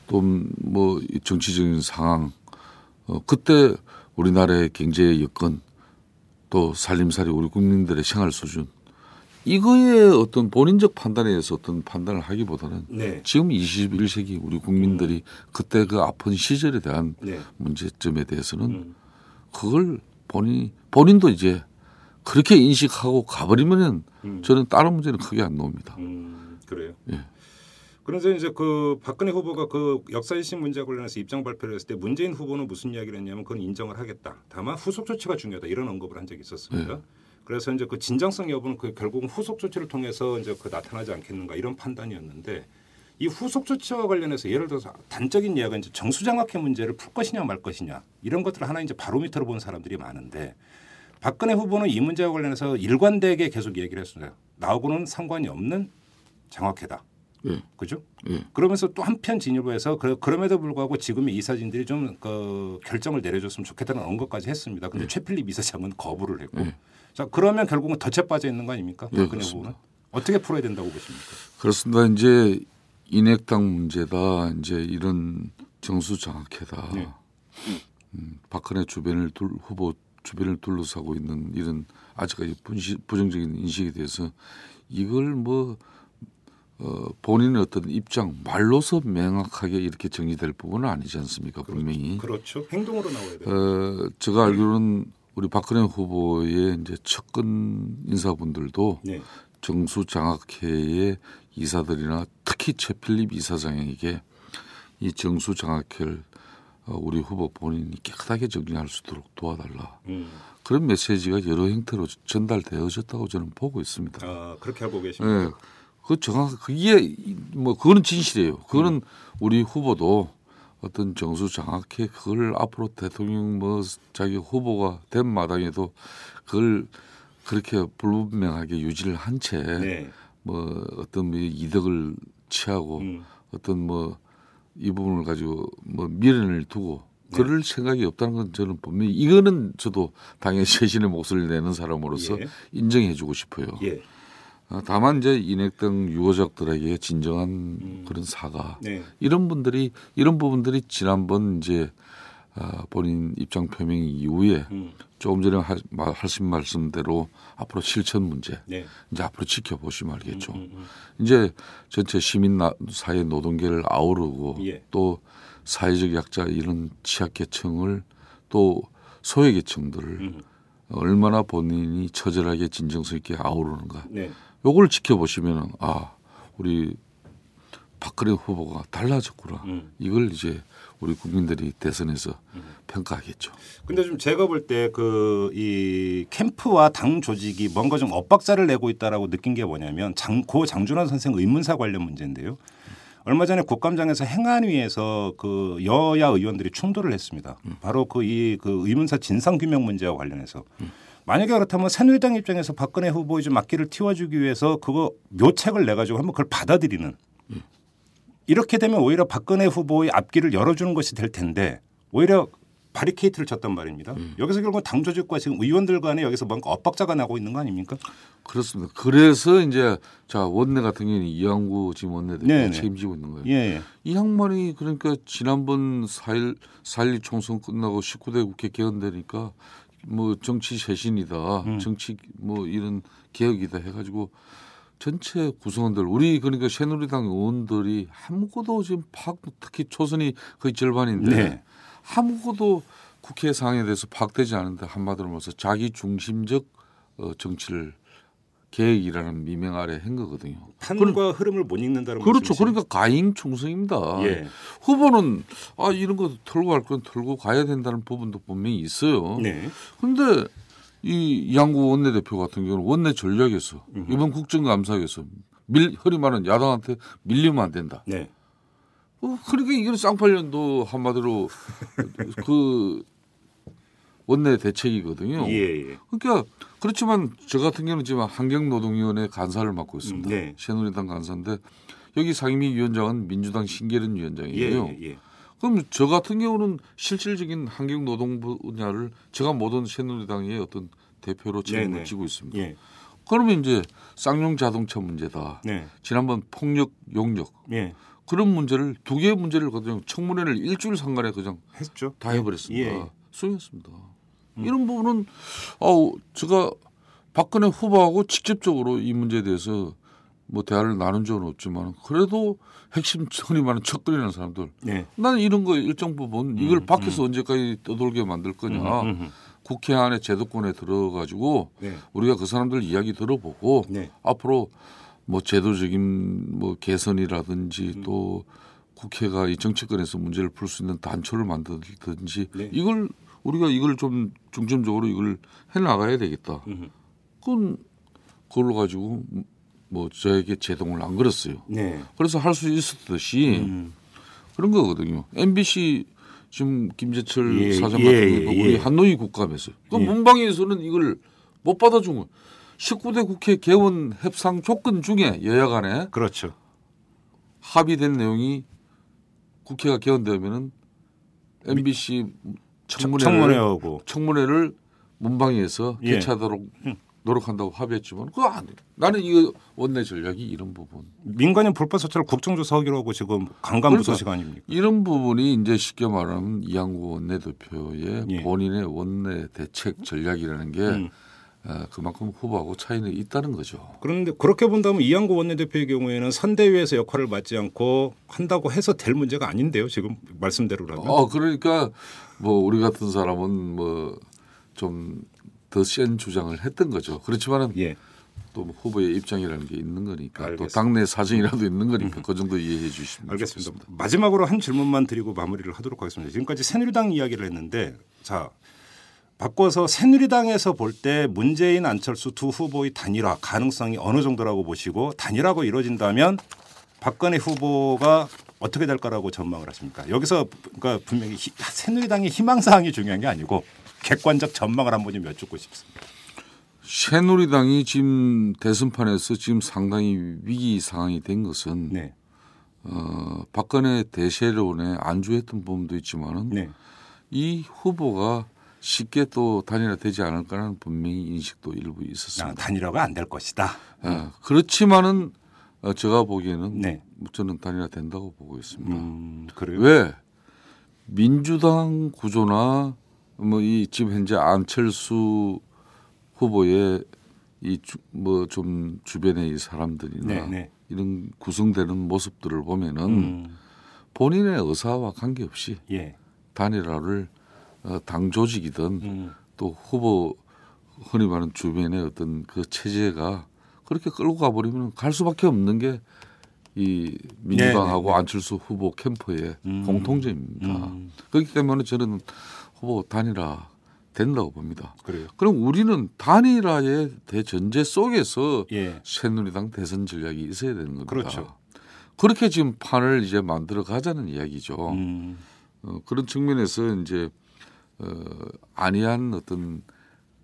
또 뭐 정치적인 상황 어, 그때 우리나라의 경제 여건 또 살림살이 우리 국민들의 생활 수준 이거에 어떤 본인적 판단에 의해서 어떤 판단을 하기보다는 네. 지금 21세기 우리 국민들이 그때 그 아픈 시절에 대한 네. 문제점에 대해서는 음. 그걸 본인이 본인도 이제 그렇게 인식하고 가버리면은 음. 저는 다른 문제는 크게 안 나옵니다. 음, 그래요. 예. 그래서 이제 그 박근혜 후보가 그 역사이신 문제와 관련해서 입장 발표를 했을 때 문재인 후보는 무슨 이야기를 했냐면 그건 인정을 하겠다. 다만 후속 조치가 중요하다 이런 언급을 한 적이 있었습니다. 네. 그래서 이제 그 진정성 여부는 그 결국은 후속 조치를 통해서 이제 그 나타나지 않겠는가 이런 판단이었는데 이 후속 조치와 관련해서 예를 들어서 단적인 이야기가 이제 정수장학회 문제를 풀 것이냐 말 것이냐 이런 것들을 하나 이제 바로미터로 보는 사람들이 많은데 박근혜 후보는 이 문제와 관련해서 일관되게 계속 얘기를 했습니다. 나하고는 상관이 없는 장학회다. 예. 그죠? 예. 그러면서 또 한편 진일보에서 그, 그럼에도 불구하고 지금의 이사진들이 좀 그 결정을 내려줬으면 좋겠다는 언급까지 했습니다. 근데 최필립 이사장은 거부를 했고, 예. 자 그러면 결국은 덫에 빠져 있는 거 아닙니까? 예, 박근혜. 후보는 어떻게 풀어야 된다고 보십니까? 그렇습니다. 이제 인핵당 문제다. 이제 이런 정수 장학회다. 네. 음, 박근혜 주변을 둘 후보 주변을 둘러싸고 있는 이런 아직까지 부정적인 인식에 대해서 이걸 뭐 어, 본인의 어떤 입장 말로서 명확하게 이렇게 정리될 부분은 아니지 않습니까? 분명히. 그렇죠. 행동으로 나와야 돼요. 어, 제가 알기로는 우리 박근혜 후보의 이제 측근 인사분들도 네. 정수 장학회의 이사들이나 특히 최필립 이사장에게 이 정수 장학회를 어, 우리 후보 본인이 깨끗하게 정리할 수 있도록 도와달라. 음. 그런 메시지가 여러 형태로 전달되어졌다고 저는 보고 있습니다. 아 그렇게 알고 계십니까? 예. 그 정확 그게 이- 뭐 그거는 진실이에요. 그거는 우리 후보도 어떤 정수 장학회 그걸 앞으로 대통령 뭐 자기 후보가 된 마당에도 그걸 그렇게 불분명하게 유지를 한 채뭐 네. 어떤 뭐 이득을 취하고 음. 어떤 뭐 이 부분을 가지고 뭐 미련을 두고 네. 그럴 생각이 없다는 건 저는 분명히 이거는 저도 당연히 최신의 목소리를 내는 사람으로서 예. 인정해주고 싶어요. 예. 어, 다만 이제 인핵 등 유가족들에게 진정한 음. 그런 사과 네. 이런 분들이 이런 부분들이 지난번 이제 어, 본인 입장 표명 이후에 음. 조금 전에 하, 말- 하신 말씀대로 앞으로 실천 문제 네. 이제 앞으로 지켜보시면 알겠죠. 음, 음, 이제 전체 시민 나- 사회 노동계를 아우르고 예. 또 사회적 약자 이런 취약계층을 또 소외계층들을 음. 얼마나 본인이 처절하게 진정성 있게 아우르는가 네. 요걸 지켜보시면 아 우리 박근혜 후보가 달라졌구나 음. 이걸 이제 우리 국민들이 대선에서 평가하겠죠. 근데 좀 제가 볼 때 그 이 캠프와 당 조직이 뭔가 좀 엇박자를 내고 있다라고 느낀 게 뭐냐면 장 고 장준환 선생 의문사 관련 문제인데요. 얼마 전에 국감장에서 행안위에서 그 여야 의원들이 충돌을 했습니다. 바로 그이그 의문사 진상 규명 문제와 관련해서 만약에 그렇다면 새누리당 입장에서 박근혜 후보의 좀 앞길을 틔워주기 위해서 그거 묘책을 내 가지고 한번 그걸 받아들이는 이렇게 되면 오히려 박근혜 후보의 앞길을 열어주는 것이 될 텐데 오히려 바리케이트를 쳤단 말입니다. 여기서 결국 당 조직과 지금 의원들 간에 여기서 뭔가 엇박자가 나고 있는 거 아닙니까? 그렇습니다. 그래서 이제 자 원내 같은 경우는 이양구 지금. 원내대표 책임지고 있는 거예요. 예, 예. 이 양반이 그러니까 지난번 4일 4.1 총선 끝나고 19대 국회 개헌되니까 뭐 정치 쇄신이다, 음. 정치 뭐 이런 개혁이다 해가지고 전체 구성원들 우리 그러니까 새누리당 의원들이 아무것도 지금 파악 특히 초선이 거의 절반인데 네. 아무것도 국회 상황에 대해서 파악되지 않은데 한마디로 말해서 자기 중심적 어, 정치를 계획이라는 미명 아래 한 거거든요. 판과 흐름을 못 읽는다는 그렇죠. 말씀이시죠? 그러니까 가임 충성입니다. 예. 후보는 아 이런 거 털고 갈 건 털고 가야 된다는 부분도 분명히 있어요. 네. 근데 이 양구 원내대표 같은 경우는 원내 전략에서 이번 국정감사에서 밀 허리 많은 야당한테 밀리면 안 된다. 네. 어, 그러니까 이게 쌍팔년도 한마디로 그 원내 대책이거든요. 예, 예. 그러니까 그렇지만 저 같은 경우는 지금 환경노동위원회 간사를 맡고 있습니다. 음, 네. 새누리당 간사인데 여기 상임위 위원장은 민주당 신계른 예, 위원장이에요. 예, 예. 그럼 저 같은 경우는 실질적인 환경 노동 분야를 제가 모든 새누리당의 어떤 대표로 책임을. 지고 있습니다. 예. 그러면 이제 쌍용 자동차 문제다. 네. 지난번 폭력 용역 예. 그런 문제를 두 개의 문제를 그냥 청문회를 일주일 상간에 그냥 했죠. 다 해버렸습니다. 예. 수용했습니다. 이런 부분은 아우 제가 박근혜 후보하고 직접적으로 이 문제에 대해서 뭐 대화를 나눈 적은 없지만 그래도 핵심 선이 많은 척거리는 사람들 네. 나는 이런 거 일정 부분 이걸 밖에서 언제까지 떠돌게 만들 거냐 음, 음. 국회 안에 제도권에 들어가지고 네. 우리가 그 사람들 이야기 들어보고 네. 앞으로 뭐 제도적인 뭐 개선이라든지 음. 또 국회가 이 정치권에서 문제를 풀 수 있는 단초를 만들든지 네. 이걸 우리가 이걸 좀 중점적으로 이걸 해 나가야 되겠다. 음. 그건 그걸로 가지고 뭐 저에게 제동을 안 걸었어요. 네. 그래서 할 수 있었듯이 음. 그런 거거든요. MBC 지금 김재철 예, 사장 예, 같은 예, 경우 우리 예. 한노이 국감에서 그 예. 문방위에서는 이걸 못 받아준 거예요. 19대 국회 개원 협상 조건 중에 여야 간에 그렇죠. 합의된 내용이 국회가 개원되면은 MBC 청문회를, 청문회하고 청문회를 문방위에서 예. 개최하도록 노력한다고 합의했지만 그거 안 돼. 나는 이거 원내 전략이 이런 부분. 민간인 불법 사찰을 국정조사 하기로 하고 지금 강간부서 그러니까 시간입니까? 이런 부분이 이제 쉽게 말하면 이양구 원내대표의 예. 본인의 원내 대책 전략이라는 게 음. 어, 그만큼 후보하고 차이는 있다는 거죠. 그런데 그렇게 본다면 이양구 원내대표의 경우에는 선대위에서 역할을 맡지 않고 한다고 해서 될 문제가 아닌데요. 지금 말씀대로라면. 어 그러니까 뭐 우리 같은 사람은 뭐 좀 더 센 주장을 했던 거죠. 그렇지만은 예. 또뭐 후보의 입장이라는 게 있는 거니까 알겠습니다. 또 당내 사정이라도 있는 거니까 그 정도 이해해 주시면 알겠습니다. 좋겠습니다. 마지막으로 한 질문만 드리고 마무리를 하도록 하겠습니다. 지금까지 새누리당 이야기를 했는데 자 바꿔서 새누리당에서 볼 때 문재인 안철수 두 후보의 단일화 가능성이 어느 정도라고 보시고 단일화가 이루어진다면 박근혜 후보가 어떻게 될까라고 전망을 하십니까? 여기서 그러니까 분명히 히- 새누리당의 희망 사항이 중요한 게 아니고 객관적 전망을 한번 좀 여쭙고 싶습니다. 새누리당이 지금 대선판에서 지금 상당히 위기 상황이 된 것은 네, 어, 박근혜 대세론에 안주했던 부분도 있지만은 네, 이 후보가 쉽게 또 단일화되지 않을 까라는 분명히 인식도 일부 아, 있었습니다. 단일화가 안 될 것이다. 예, 그렇지만은 어, 제가 보기에는 네. 저는 단일화 된다고 보고 있습니다. 음, 그래요. 왜 민주당 구조나 뭐 이 지금 현재 안철수 후보의 이뭐좀 주변의 이 사람들이나 네, 네. 이런 구성되는 모습들을 보면은 음, 본인의 의사와 관계없이 예. 단일화를 어, 당 조직이든 음. 또 후보 흔히 말하는 주변의 어떤 그 체제가 그렇게 끌고 가버리면 갈 수밖에 없는 게 이 민주당하고 네, 네, 네. 안철수 후보 캠프의 음. 공통점입니다. 음. 그렇기 때문에 저는 후보 단일화 된다고 봅니다. 그래요. 그럼 우리는 단일화의 대전제 속에서 예. 새누리당 대선 전략이 있어야 되는 겁니다. 그렇죠. 그렇게 지금 판을 이제 만들어 가자는 이야기죠. 음. 어, 그런 측면에서 이제 어, 안이한 어떤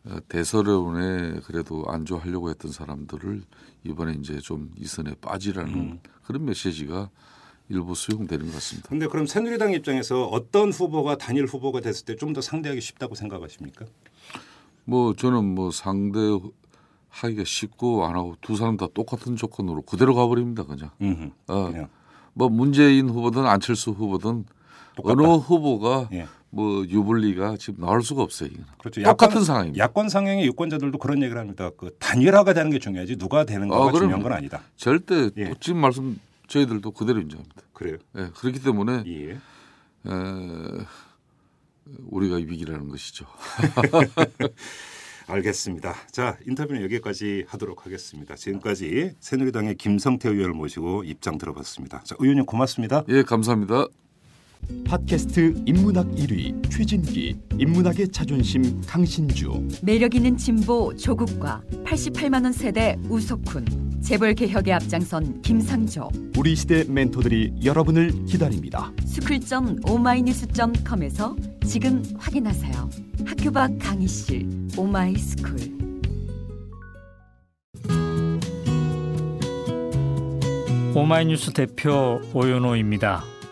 어, 대서론에 그래도 안주하려고 했던 사람들을 이번에 이제 좀 이선에 빠지라는 음. 그런 메시지가 일부 수용되는 것 같습니다. 근데 그럼 새누리당 입장에서 어떤 후보가 단일 후보가 됐을 때 좀 더 상대하기 쉽다고 생각하십니까? 뭐 저는 뭐 상대 하기가 쉽고 안 하고 두 사람 다 똑같은 조건으로 그대로 가버립니다 그냥. 음. 어, 그냥 뭐 문재인 후보든 안철수 후보든 똑같다. 어느 후보가 예. 뭐 유불리가 지금 나올 수가 없어요. 그렇죠. 똑같은 야권- 상황입니다. 야권 상향의 유권자들도 그런 얘기를 합니다. 그 단일화가 되는 게 중요하지 누가 되는 거가 아. 중요한 건 아니다. 절대 예. 지금 말씀 저희들도 그대로 인정합니다. 그래요. 예, 그렇기 때문에 예. 에, 우리가 위기라는 것이죠. 알겠습니다. 자 인터뷰는 여기까지 하도록 하겠습니다. 지금까지 새누리당의 김성태 의원을 모시고 입장 들어봤습니다. 자 의원님 고맙습니다. 예, 감사합니다. 팟캐스트 인문학 1위 최진기 인문학의 자존심 강신주 매력 있는 진보 조국과 88만 원 세대 우석훈, 재벌 개혁에 앞장선 김상조, 우리 시대 멘토들이 여러분을 기다립니다. school점 오마이뉴스점com에서 지금 확인하세요. 학교 밖 강의실 오마이스쿨. 오마이뉴스 대표 오연호입니다.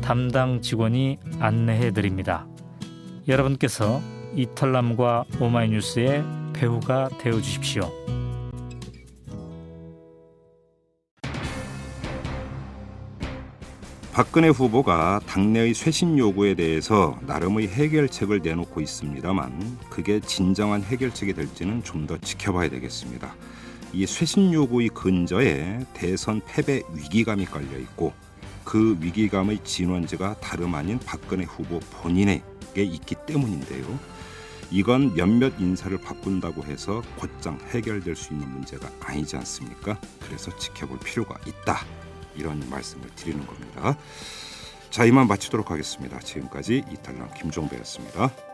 담당 직원이 안내해 드립니다. 여러분께서 이털남과 오마이뉴스의 배우가 되어 주십시오. 박근혜 후보가 당내의 쇄신 요구에 대해서 나름의 해결책을 내놓고 있습니다만 그게 진정한 해결책이 될지는 좀 더 지켜봐야 되겠습니다. 이 쇄신 요구의 근저에 대선 패배 위기감이 깔려 있고 그 위기감의 진원지가 다름 아닌 박근혜 후보 본인에게 있기 때문인데요. 이건 몇몇 인사를 바꾼다고 해서 곧장 해결될 수 있는 문제가 아니지 않습니까? 그래서 지켜볼 필요가 있다. 이런 말씀을 드리는 겁니다. 자, 이만 마치도록 하겠습니다. 지금까지 이탈남 김종배였습니다.